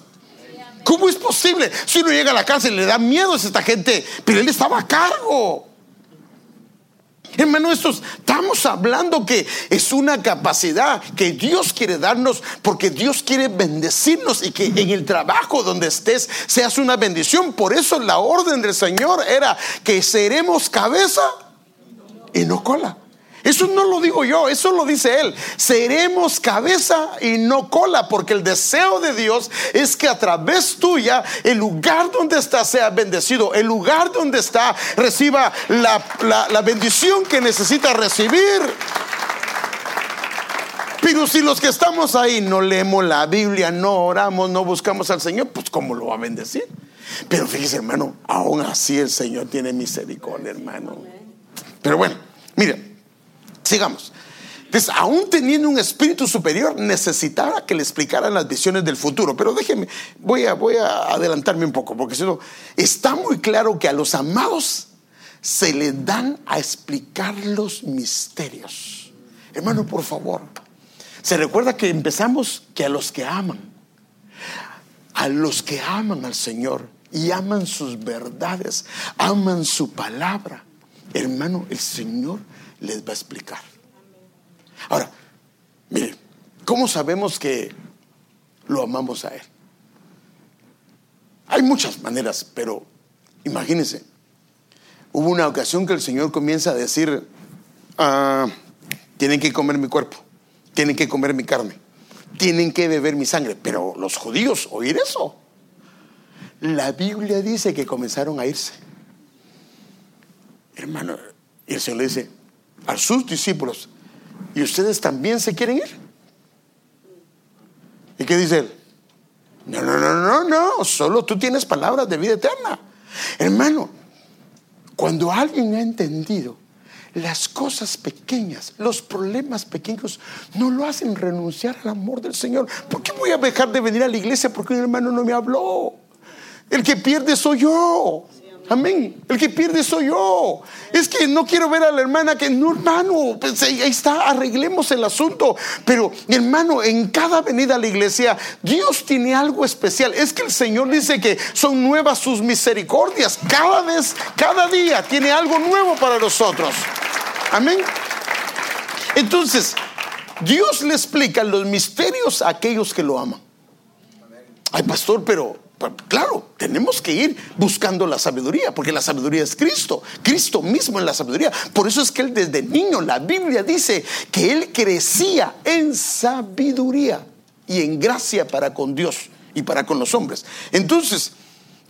¿Cómo es posible? Si uno llega a la cárcel le da miedo a esta gente, pero él estaba a cargo. Hermano, esto estamos hablando que es una capacidad que Dios quiere darnos porque Dios quiere bendecirnos y que en el trabajo donde estés seas una bendición. Por eso la orden del Señor era que seremos cabeza y no cola. Eso no lo digo yo, eso lo dice Él. Seremos cabeza y no cola, porque el deseo de Dios es que a través tuya el lugar donde está sea bendecido, el lugar donde está reciba la, bendición que necesita recibir. Pero si los que estamos ahí no leemos la Biblia, no oramos, no buscamos al Señor, pues ¿cómo lo va a bendecir? Pero fíjese, hermano, aún así el Señor tiene misericordia, hermano. Pero bueno, miren, Sigamos. Entonces, aún teniendo un espíritu superior, necesitaba que le explicaran las visiones del futuro. Pero déjeme, voy a, voy a adelantarme un poco, porque si no, está muy claro que a los amados se le dan a explicar los misterios. Hermano, por favor, se recuerda que empezamos que a los que aman, a los que aman al Señor y aman sus verdades, aman su palabra, hermano, el Señor les va a explicar. Ahora, mire, ¿cómo sabemos que lo amamos a Él? Hay muchas maneras, pero imagínense, hubo una ocasión que el Señor comienza a decir, ah, tienen que comer mi cuerpo, tienen que comer mi carne, tienen que beber mi sangre, pero los judíos oír eso. La Biblia dice que comenzaron a irse. Hermano, y el Señor le dice, a sus discípulos, ¿y ustedes también se quieren ir? ¿Y qué dice él? No, no, no, no, no, solo tú tienes palabras de vida eterna. Hermano, cuando alguien ha entendido las cosas pequeñas, los problemas pequeños, no lo hacen renunciar al amor del Señor. ¿Por qué voy a dejar de venir a la iglesia porque un hermano no me habló? El que pierde soy yo. Amén. El que pierde soy yo. Es que no quiero ver a la hermana que no, hermano, pues ahí está, arreglemos el asunto. Pero, hermano, en cada venida a la iglesia, Dios tiene algo especial. Es que el Señor dice que son nuevas sus misericordias. Cada vez, cada día tiene algo nuevo para nosotros. Amén. Entonces, Dios le explica los misterios a aquellos que lo aman. Ay, pastor, pero Claro, tenemos que ir buscando la sabiduría, porque la sabiduría es Cristo, Cristo mismo en la sabiduría. Por eso es que él desde niño, la Biblia dice que él crecía en sabiduría y en gracia para con Dios y para con los hombres. Entonces,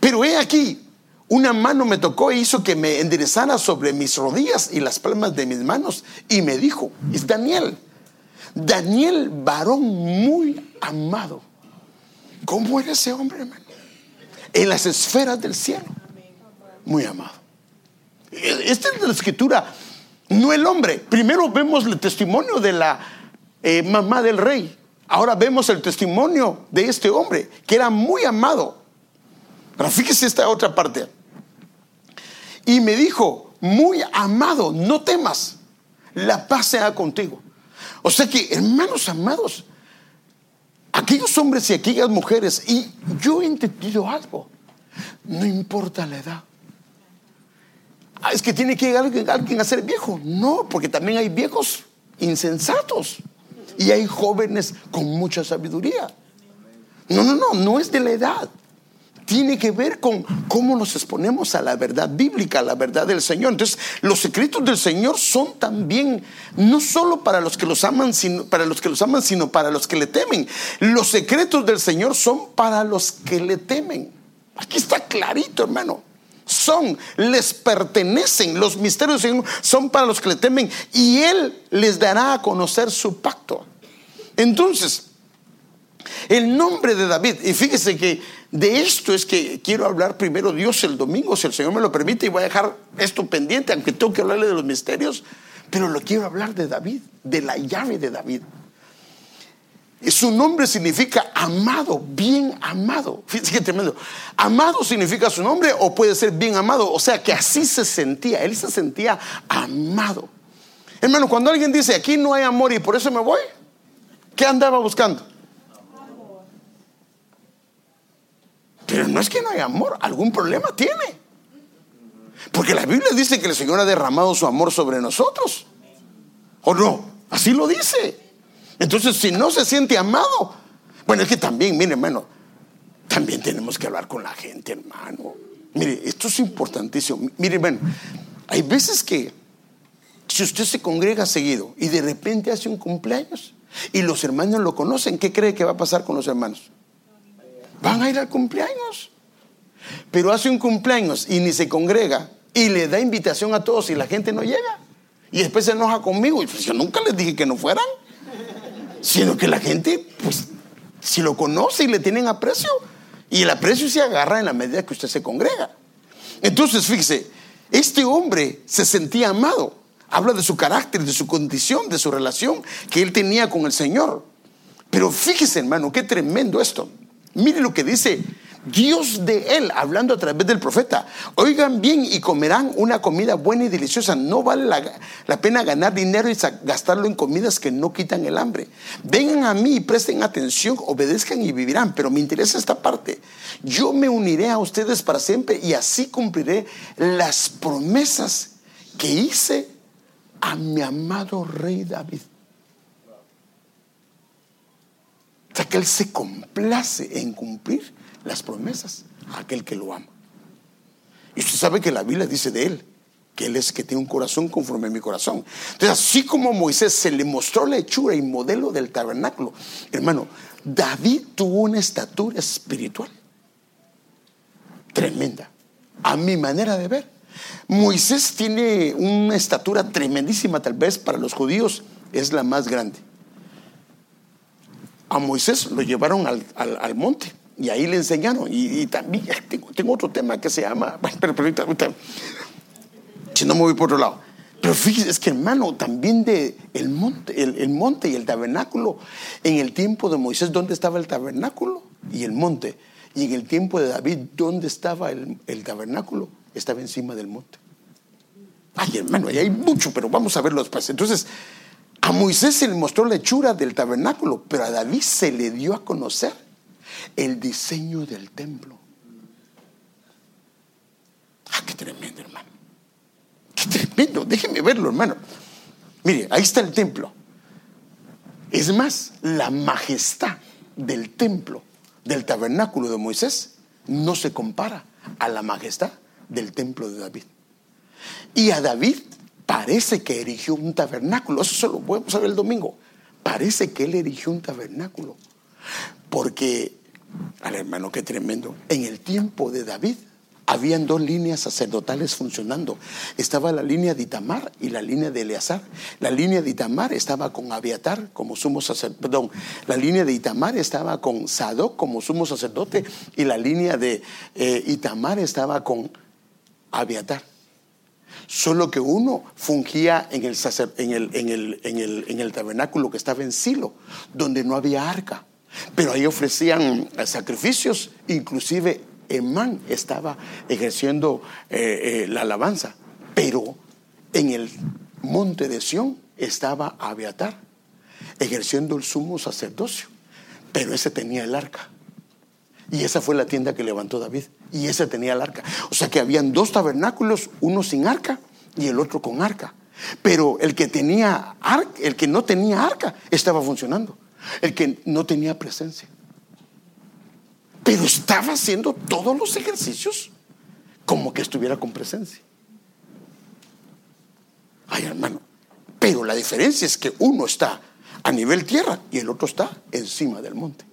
pero he aquí, una mano me tocó e hizo que me enderezara sobre mis rodillas y las palmas de mis manos y me dijo, es Daniel, Daniel, varón muy amado. ¿Cómo era ese hombre, hermano? En las esferas del cielo. Muy amado. Esta es la escritura, no el hombre. Primero vemos el testimonio de la eh, mamá del rey. Ahora vemos el testimonio de este hombre, que era muy amado. Pero fíjese esta otra parte. Y me dijo, muy amado, no temas, la paz sea contigo. O sea que, hermanos amados, aquellos hombres y aquellas mujeres, y yo he entendido algo, no importa la edad. Ah, es que tiene que llegar alguien a ser viejo. No, porque también hay viejos insensatos y hay jóvenes con mucha sabiduría. No, no, no, no es de la edad tiene que ver con cómo nos exponemos a la verdad bíblica, a la verdad del Señor. Entonces, los secretos del Señor son también no solo para los que los aman, sino para los que los aman, sino para los que le temen. Los secretos del Señor son para los que le temen. Aquí está clarito, hermano. Son, les pertenecen, los misterios del Señor son para los que le temen y Él les dará a conocer su pacto. Entonces, El nombre de David, y fíjese que de esto es que quiero hablar primero Dios el domingo, si el Señor me lo permite, y voy a dejar esto pendiente, aunque tengo que hablarle de los misterios, pero lo quiero hablar de David, de la llave de David. Su nombre significa amado, bien amado. Fíjense qué tremendo. Amado significa su nombre o puede ser bien amado. O sea que así se sentía. Él se sentía amado. Hermano, cuando alguien dice aquí no hay amor y por eso me voy, ¿qué andaba buscando? Pero no es que no hay amor, algún problema tiene. Porque la Biblia dice que el Señor ha derramado su amor sobre nosotros. ¿O no? Así lo dice. Entonces, si no se siente amado, bueno, es que también, mire, hermano, también tenemos que hablar con la gente, hermano. Mire, esto es importantísimo. Mire, hermano, hay veces que si usted se congrega seguido y de repente hace un cumpleaños y los hermanos lo conocen, ¿qué cree que va a pasar con los hermanos? Van a ir al cumpleaños. Pero hace un cumpleaños y ni se congrega y le da invitación a todos y la gente no llega. Y después se enoja conmigo. Y pues yo nunca les dije que no fueran sino que la gente, pues, si lo conoce y le tienen aprecio, y el aprecio se agarra en la medida que usted se congrega. Entonces, fíjese, este hombre se sentía amado. Habla de su carácter, de su condición, de su relación que él tenía con el Señor. Pero fíjese, hermano, qué tremendo esto. Mire lo que dice Dios de él, hablando a través del profeta. Oigan bien y comerán una comida buena y deliciosa. No vale la, pena ganar dinero y gastarlo en comidas que no quitan el hambre. Vengan a mí y presten atención, obedezcan y vivirán. Pero me interesa esta parte. Yo me uniré a ustedes para siempre y así cumpliré las promesas que hice a mi amado rey David. O sea que él se complace en cumplir las promesas a aquel que lo ama. Y usted sabe que la Biblia dice de él, que él es que tiene un corazón conforme a mi corazón. Entonces, así como Moisés se le mostró la hechura y modelo del tabernáculo, hermano, David tuvo una estatura espiritual tremenda, a mi manera de ver. Moisés tiene una estatura tremendísima, tal vez para los judíos es la más grande. A Moisés lo llevaron al, al monte y ahí le enseñaron. Y, también tengo, otro tema que se llama. Pero, pero, si no me voy por otro lado. Pero fíjese, es que hermano, también de el monte, el, monte y el tabernáculo. En el tiempo de Moisés, ¿dónde estaba el tabernáculo y el monte? Y en el tiempo de David, ¿dónde estaba el, el tabernáculo? Estaba encima del monte. Ay, hermano, ahí hay mucho, pero vamos a verlo después. Entonces, a Moisés se le mostró la hechura del tabernáculo, pero a David se le dio a conocer el diseño del templo. Ah, qué tremendo, hermano. Qué tremendo. Déjeme verlo, hermano. Mire, ahí está el templo. Es más, la majestad del templo, del tabernáculo de Moisés, no se compara a la majestad del templo de David. Y a David parece que erigió un tabernáculo. Eso solo podemos ver el domingo. Parece que él erigió un tabernáculo. Porque al hermano, qué tremendo. En el tiempo de David habían dos líneas sacerdotales funcionando. Estaba la línea de Itamar y la línea de Eleazar. La línea de Itamar estaba con Abiatar como sumo sacerdote. Perdón, la línea de Itamar estaba con Sadoc como sumo sacerdote y la línea de eh, Itamar estaba con Abiatar. Solo que uno fungía en el, tabernáculo que estaba en Silo, donde no había arca. Pero ahí ofrecían eh, sacrificios, inclusive Emán estaba ejerciendo eh, eh, la alabanza, pero en el monte de Sión estaba Abiatar, ejerciendo el sumo sacerdocio, pero ese tenía el arca. Y esa fue la tienda que levantó David, y ese tenía el arca. O sea que habían dos tabernáculos, uno sin arca y el otro con arca. Pero el que tenía arca, el que no tenía arca, estaba funcionando el que no tenía presencia. Pero estaba haciendo todos los ejercicios como que estuviera con presencia. Ay, hermano. Pero la diferencia es que uno está a nivel tierra y el otro está encima del monte.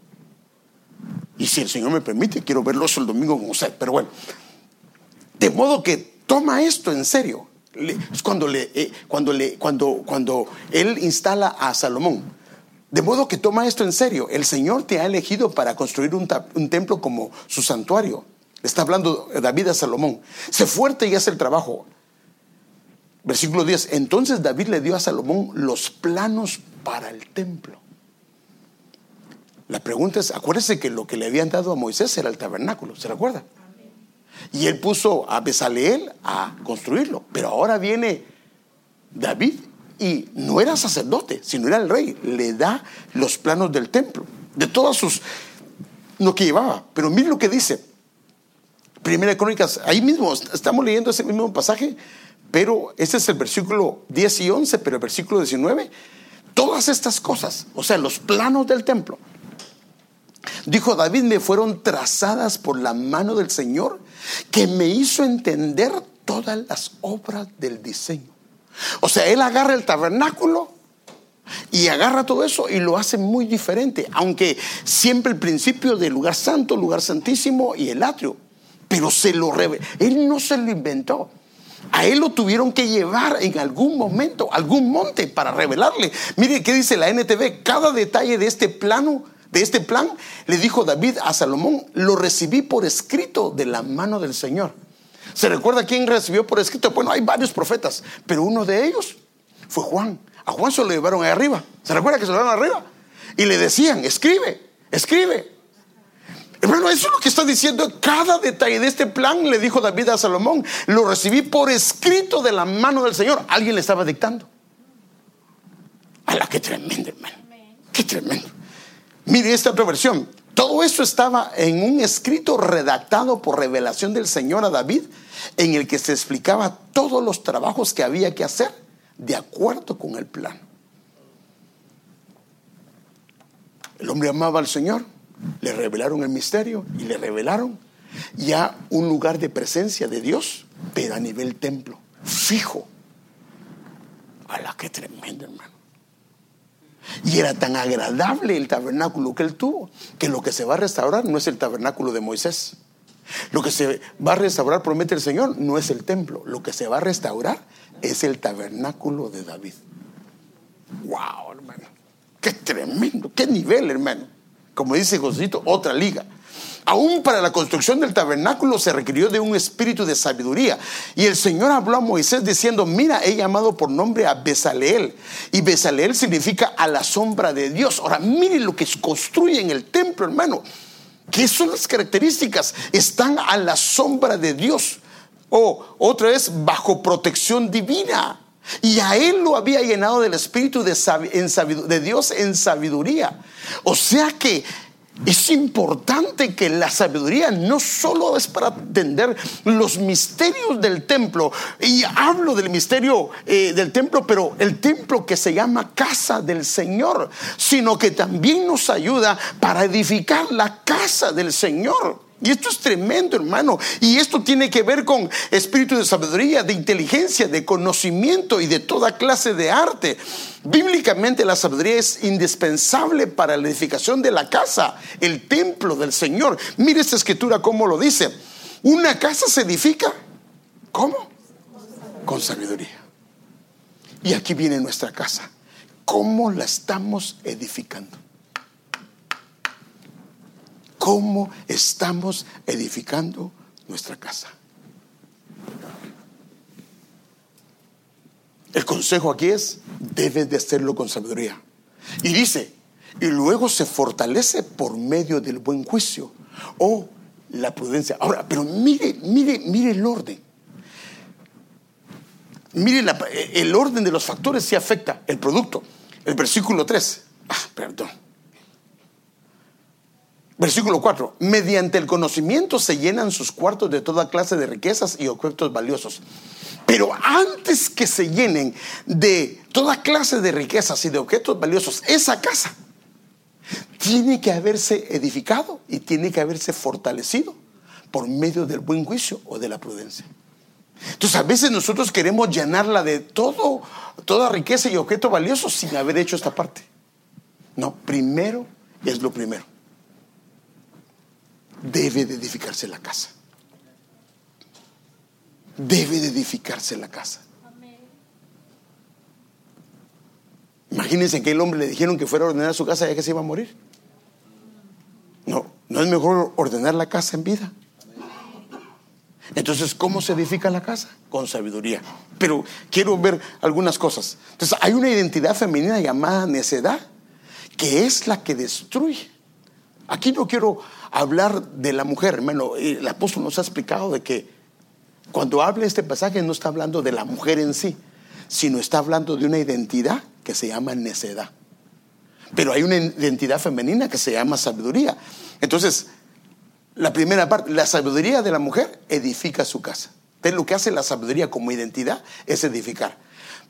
Y si el Señor me permite, quiero verlo el domingo con usted. Pero bueno, de modo que toma esto en serio. Es cuando, le, eh, cuando, le, cuando, cuando él instala a Salomón De modo que toma esto en serio. El Señor te ha elegido para construir un, templo como su santuario. Está hablando David a Salomón. Sé fuerte y haz el trabajo. Versículo 10. Entonces David le dio a Salomón los planos para el templo. La pregunta es, acuérdese que lo que le habían dado a Moisés era el tabernáculo, ¿se recuerda? Y él puso a Besaleel a construirlo. Pero ahora viene David y no era sacerdote, sino era el rey. Le da los planos del templo, de todas sus, lo que llevaba. Pero mire lo que dice. Primera Crónicas, ahí mismo, estamos leyendo ese mismo pasaje, pero ese es el versículo 10 y 11, pero el versículo 19, todas estas cosas, o sea, los planos del templo, dijo David, me fueron trazadas por la mano del Señor, que me hizo entender todas las obras del diseño. O sea, él agarra el tabernáculo y agarra todo eso y lo hace muy diferente, aunque siempre el principio del lugar santo, lugar santísimo y el atrio, pero se lo revela. Él no se lo inventó. A él lo tuvieron que llevar en algún momento, algún monte para revelarle. Mire qué dice la NTV, cada detalle de este plano, de este plan, le dijo David a Salomón, lo recibí por escrito de la mano del Señor. ¿Se recuerda quién recibió por escrito? Bueno, hay varios profetas, pero uno de ellos fue Juan. A Juan se lo llevaron ahí arriba. ¿Se recuerda que se lo llevaron arriba? Y le decían, escribe, escribe. Hermano, eso es lo que está diciendo. Cada detalle de este plan, le dijo David a Salomón, lo recibí por escrito de la mano del Señor. Alguien le estaba dictando. ¡Hala, qué tremendo, hermano! ¡Qué tremendo! Mire esta otra versión. Todo eso estaba en un escrito redactado por revelación del Señor a David, en el que se explicaba todos los trabajos que había que hacer de acuerdo con el plan. El hombre amaba al Señor, le revelaron el misterio y le revelaron ya un lugar de presencia de Dios, pero a nivel templo, fijo. A que tremendo, hermano. Y era tan agradable el tabernáculo que él tuvo, que lo que se va a restaurar no es el tabernáculo de Moisés. Lo que se va a restaurar, promete el Señor, no es el templo. Lo que se va a restaurar es el tabernáculo de David. ¡Wow, hermano! ¡Qué tremendo! ¡Qué nivel, hermano! Como dice Josito, otra liga. Aún para la construcción del tabernáculo se requirió de un espíritu de sabiduría. Y el Señor habló a Moisés diciendo, mira, he llamado por nombre a Besaleel. Y Besaleel significa a la sombra de Dios. Ahora, mire lo que construye en el templo, hermano. ¿Qué son las características? Están a la sombra de Dios. O otra vez, bajo protección divina. Y a él lo había llenado del Espíritu de, Dios en sabiduría. O sea que es importante que la sabiduría no solo es para entender los misterios del templo, y hablo del misterio eh, del templo, pero el templo que se llama casa del Señor, sino que también nos ayuda para edificar la casa del Señor. Y esto es tremendo, hermano. Y esto tiene que ver con espíritu de sabiduría, de inteligencia, de conocimiento y de toda clase de arte. Bíblicamente la sabiduría es indispensable para la edificación de la casa, el templo del Señor. Mire esta escritura cómo lo dice. Una casa se edifica, ¿cómo? Con sabiduría. Y aquí viene nuestra casa. ¿Cómo la estamos edificando? cómo estamos edificando nuestra casa. El consejo aquí es, debes de hacerlo con sabiduría. Y dice, y luego se fortalece por medio del buen juicio o la prudencia. Ahora, pero mire, mire, mire el orden. Mire el orden de los factores si afecta el producto. El versículo 3. Ah, perdón. Versículo 4. Mediante el conocimiento se llenan sus cuartos de toda clase de riquezas y objetos valiosos. Pero antes que se llenen de toda clase de riquezas y de objetos valiosos, esa casa tiene que haberse edificado y tiene que haberse fortalecido por medio del buen juicio o de la prudencia. Entonces a veces nosotros queremos llenarla de todo, toda riqueza y objetos valiosos sin haber hecho esta parte. No, primero es lo primero debe de edificarse la casa. Debe de edificarse la casa. Imagínense que el hombre le dijeron que fuera a ordenar su casa ya que se iba a morir. No, no es mejor ordenar la casa en vida. Entonces, ¿cómo se edifica la casa? Con sabiduría. Pero quiero ver algunas cosas. Entonces, hay una identidad femenina llamada necedad, que es la que destruye. Aquí no quiero hablar de la mujer, hermano. El apóstol nos ha explicado de que cuando habla este pasaje no está hablando de la mujer en sí, sino está hablando de una identidad que se llama necedad. Pero hay una identidad femenina que se llama sabiduría. Entonces, la primera parte, la sabiduría de la mujer edifica su casa. Entonces, lo que hace la sabiduría como identidad es edificar.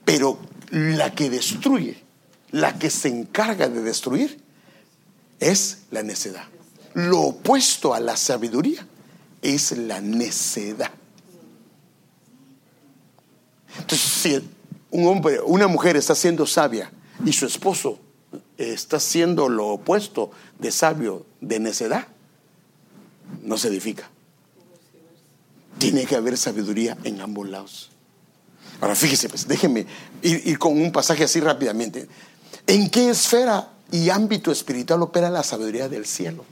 Pero la que destruye, la que se encarga de destruir, es la necedad. Lo opuesto a la sabiduría es la necedad. Entonces, si un hombre, una mujer está siendo sabia y su esposo está siendo lo opuesto de sabio, de necedad, no se edifica. Tiene que haber sabiduría en ambos lados. Ahora fíjese, pues, déjenme ir, con un pasaje así rápidamente. ¿En qué esfera y ámbito espiritual opera la sabiduría del cielo?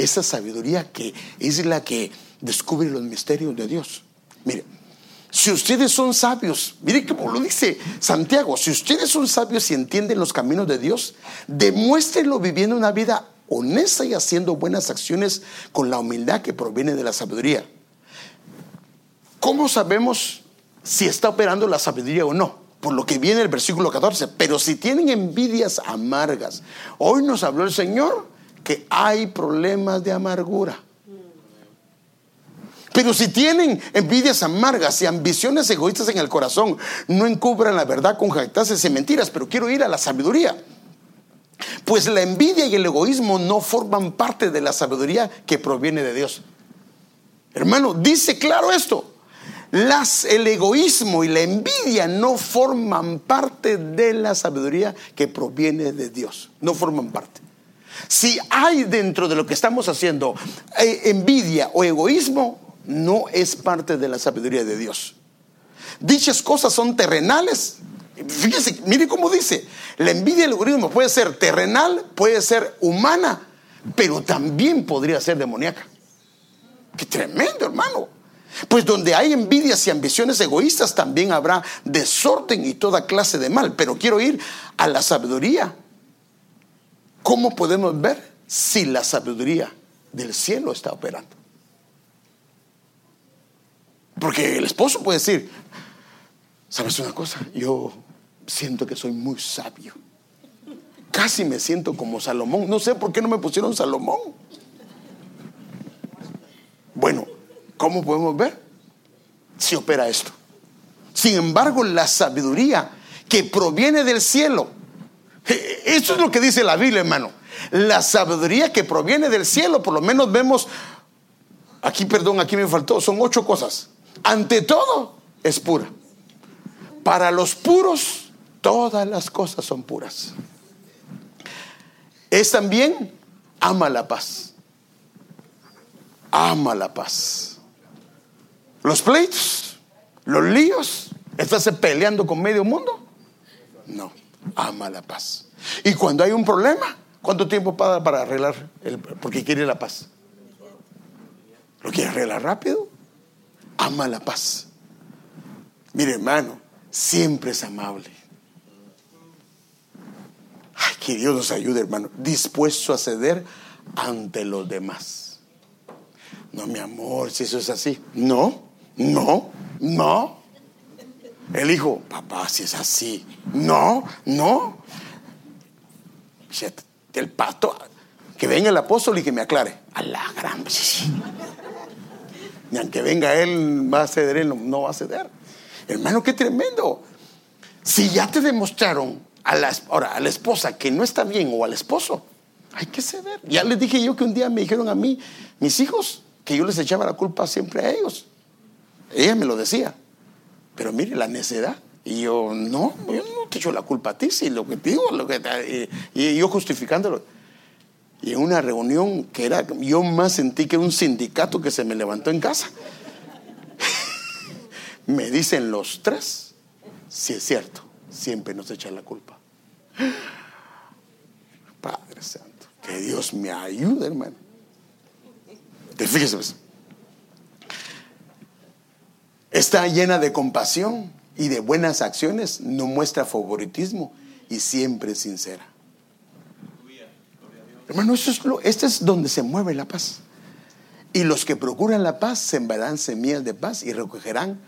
Esa sabiduría que es la que descubre los misterios de Dios. Mire, si ustedes son sabios, mire cómo lo dice Santiago, si ustedes son sabios y entienden los caminos de Dios, demuéstrenlo viviendo una vida honesta y haciendo buenas acciones con la humildad que proviene de la sabiduría. ¿Cómo sabemos si está operando la sabiduría o no? Por lo que viene el versículo 14. Pero si tienen envidias amargas, hoy nos habló el Señor que hay problemas de amargura. Pero si tienen envidias amargas y ambiciones egoístas en el corazón, no encubran la verdad con jactancias y mentiras, pero quiero ir a la sabiduría. Pues la envidia y el egoísmo no forman parte de la sabiduría que proviene de Dios. Hermano, dice claro esto. Las, el egoísmo y la envidia no forman parte de la sabiduría que proviene de Dios. No forman parte. Si hay dentro de lo que estamos haciendo eh, envidia o egoísmo, no es parte de la sabiduría de Dios. Dichas cosas son terrenales Fíjese, mire cómo dice, la envidia del egoísmo puede ser terrenal, puede ser humana, pero también podría ser demoníaca. Qué tremendo, hermano. Pues donde hay envidias y ambiciones egoístas también habrá desorden y toda clase de mal. Pero quiero ir a la sabiduría. ¿Cómo podemos ver si la sabiduría del cielo está operando? Porque el esposo puede decir, ¿sabes una cosa? Yo siento que soy muy sabio. Casi me siento como Salomón. No sé por qué no me pusieron Salomón. Bueno, ¿cómo podemos ver si opera esto? Sin embargo, la sabiduría que proviene del cielo, eso es lo que dice la Biblia, hermano. La sabiduría que proviene del cielo, por lo menos vemos, aquí, perdón, aquí me faltó, son ocho cosas. Ante todo, es pura. Para los puros Todas las cosas son puras. Es también ama la paz. Ama la paz. Los pleitos, los líos, ¿estás peleando con medio mundo? No, ama la paz. Y cuando hay un problema, ¿cuánto tiempo para, para arreglar? El, porque quiere la paz. ¿Lo quiere arreglar rápido? Ama la paz. Mire, hermano, siempre es amable. Ay, que Dios nos ayude, hermano. Dispuesto a ceder ante los demás. No, mi amor, si eso es así. No, no, no. El hijo, papá, si es así. No, no. El pato, que venga el apóstol y que me aclare. A la gran. Y aunque venga él, va a ceder, él no va a ceder. Hermano, qué tremendo. Si ya te demostraron a la, ahora, a la esposa que no está bien o al esposo, hay que ceder. Ya les dije yo que un día me dijeron a mí, mis hijos, que yo les echaba la culpa siempre a ellos. Ella me lo decía. Pero mire, la necedad. Y yo, no, yo no te echo la culpa a ti, si lo que digo, lo que y, yo justificándolo. Y en una reunión que era, yo más sentí que un sindicato que se me levantó en casa. me dicen los tres, si es cierto siempre nos echa la culpa. Padre Santo, que Dios me ayude, hermano. Te fíjese, pues. Está llena de compasión y de buenas acciones, no muestra favoritismo y siempre es sincera. Hermano, eso es lo, este es donde se mueve la paz. Y los que procuran la paz sembrarán semillas de paz y recogerán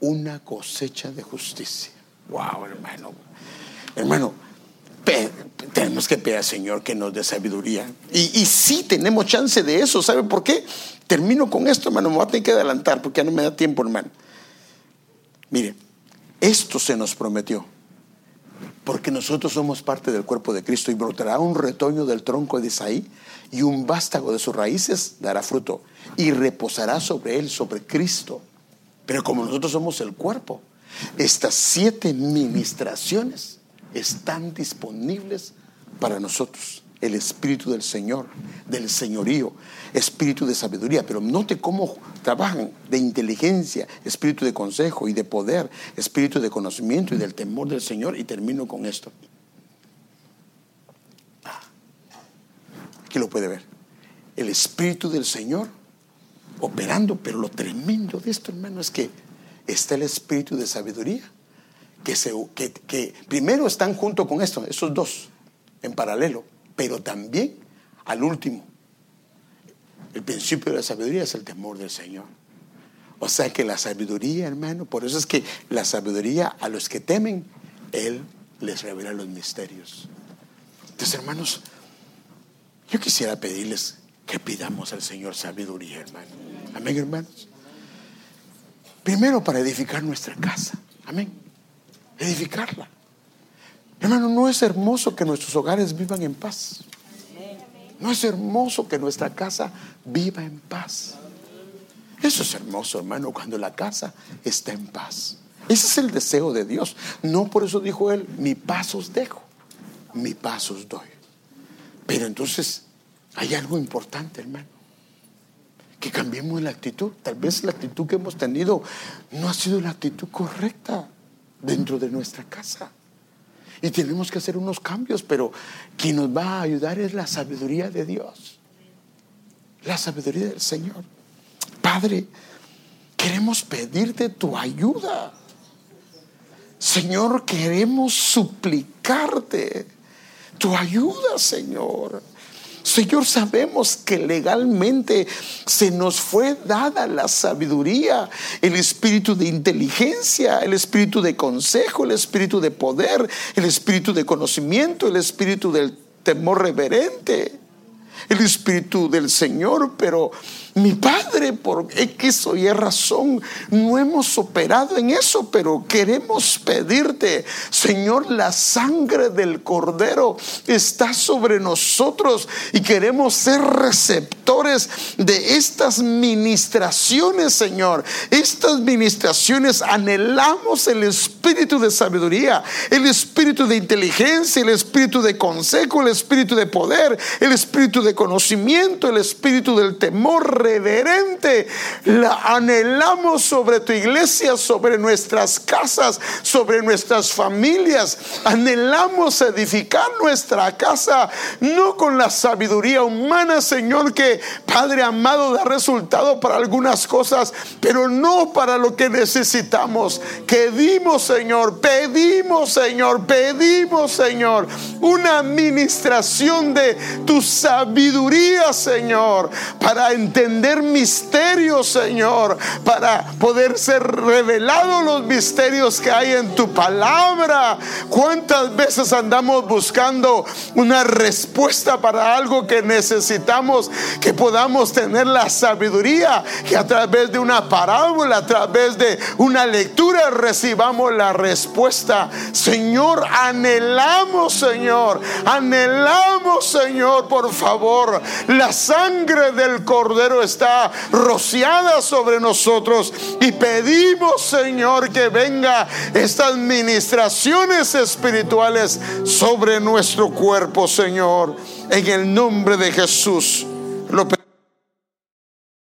una cosecha de justicia. Wow, hermano. Hermano, tenemos que pedir al Señor que nos dé sabiduría. Y, y sí tenemos chance de eso. ¿Sabe por qué? Termino con esto, hermano. Me voy a tener que adelantar porque ya no me da tiempo, hermano. Mire, esto se nos prometió. Porque nosotros somos parte del cuerpo de Cristo y brotará un retoño del tronco de Isaí y un vástago de sus raíces dará fruto y reposará sobre él, sobre Cristo. Pero como nosotros somos el cuerpo, estas siete ministraciones están disponibles para nosotros. El Espíritu del Señor, del señorío, Espíritu de sabiduría. Pero note cómo trabajan de inteligencia, Espíritu de consejo y de poder, Espíritu de conocimiento y del temor del Señor. Y termino con esto. Aquí lo puede ver. El Espíritu del Señor operando, pero lo tremendo de esto, hermano, es que está el Espíritu de sabiduría que, se, que, primero están junto con esto, esos dos, en paralelo, pero también al último. El principio de la sabiduría es el temor del Señor. O sea que la sabiduría, hermano, por eso es que la sabiduría a los que temen, Él les revela los misterios. Entonces, hermanos, yo quisiera pedirles que pidamos al Señor sabiduría, hermano. Amén, hermanos. Primero para edificar nuestra casa. Amén edificarla. Hermano, no es hermoso que nuestros hogares vivan en paz. No es hermoso que nuestra casa viva en paz. Eso es hermoso, hermano, cuando la casa está en paz. Ese es el deseo de Dios. No por eso dijo él, mi paz os dejo, mi paz os doy. Pero entonces hay algo importante, hermano. Que cambiemos la actitud. Tal vez la actitud que hemos tenido no ha sido la actitud correcta dentro de nuestra casa. Y tenemos que hacer unos cambios, pero quien nos va a ayudar es la sabiduría de Dios. La sabiduría del Señor. Padre, queremos pedirte tu ayuda. Señor, queremos suplicarte tu ayuda, Señor. Señor, sabemos que legalmente se nos fue dada la sabiduría, el espíritu de inteligencia, el espíritu de consejo, el espíritu de poder, el espíritu de conocimiento, el espíritu del temor reverente, el espíritu del Señor, pero mi padre, por X o Y razón, no hemos operado en eso, pero queremos pedirte, Señor, la sangre del Cordero está sobre nosotros y queremos ser receptores de estas ministraciones, Señor. Estas ministraciones anhelamos el espíritu de sabiduría, el espíritu de inteligencia, el espíritu de consejo, el espíritu de poder, el espíritu de conocimiento, el espíritu del temor reverente la anhelamos sobre tu iglesia, sobre nuestras casas, sobre nuestras familias. Anhelamos edificar nuestra casa, no con la sabiduría humana, Señor, que Padre amado da resultado para algunas cosas, pero no para lo que necesitamos. Pedimos, Señor, pedimos, Señor, pedimos, Señor, una administración de tu sabiduría, Señor, para entender misterios, Señor, para poder ser revelados los misterios que hay en tu palabra. ¿Cuántas veces andamos buscando una respuesta para algo que necesitamos, que podamos tener la sabiduría, que a través de una parábola, a través de una lectura recibamos la respuesta? Señor, anhelamos, Señor, anhelamos, Señor, por favor, la sangre del Cordero está rociada sobre nosotros y pedimos, Señor, que venga estas ministraciones espirituales sobre nuestro cuerpo, Señor, en el nombre de Jesús. Lo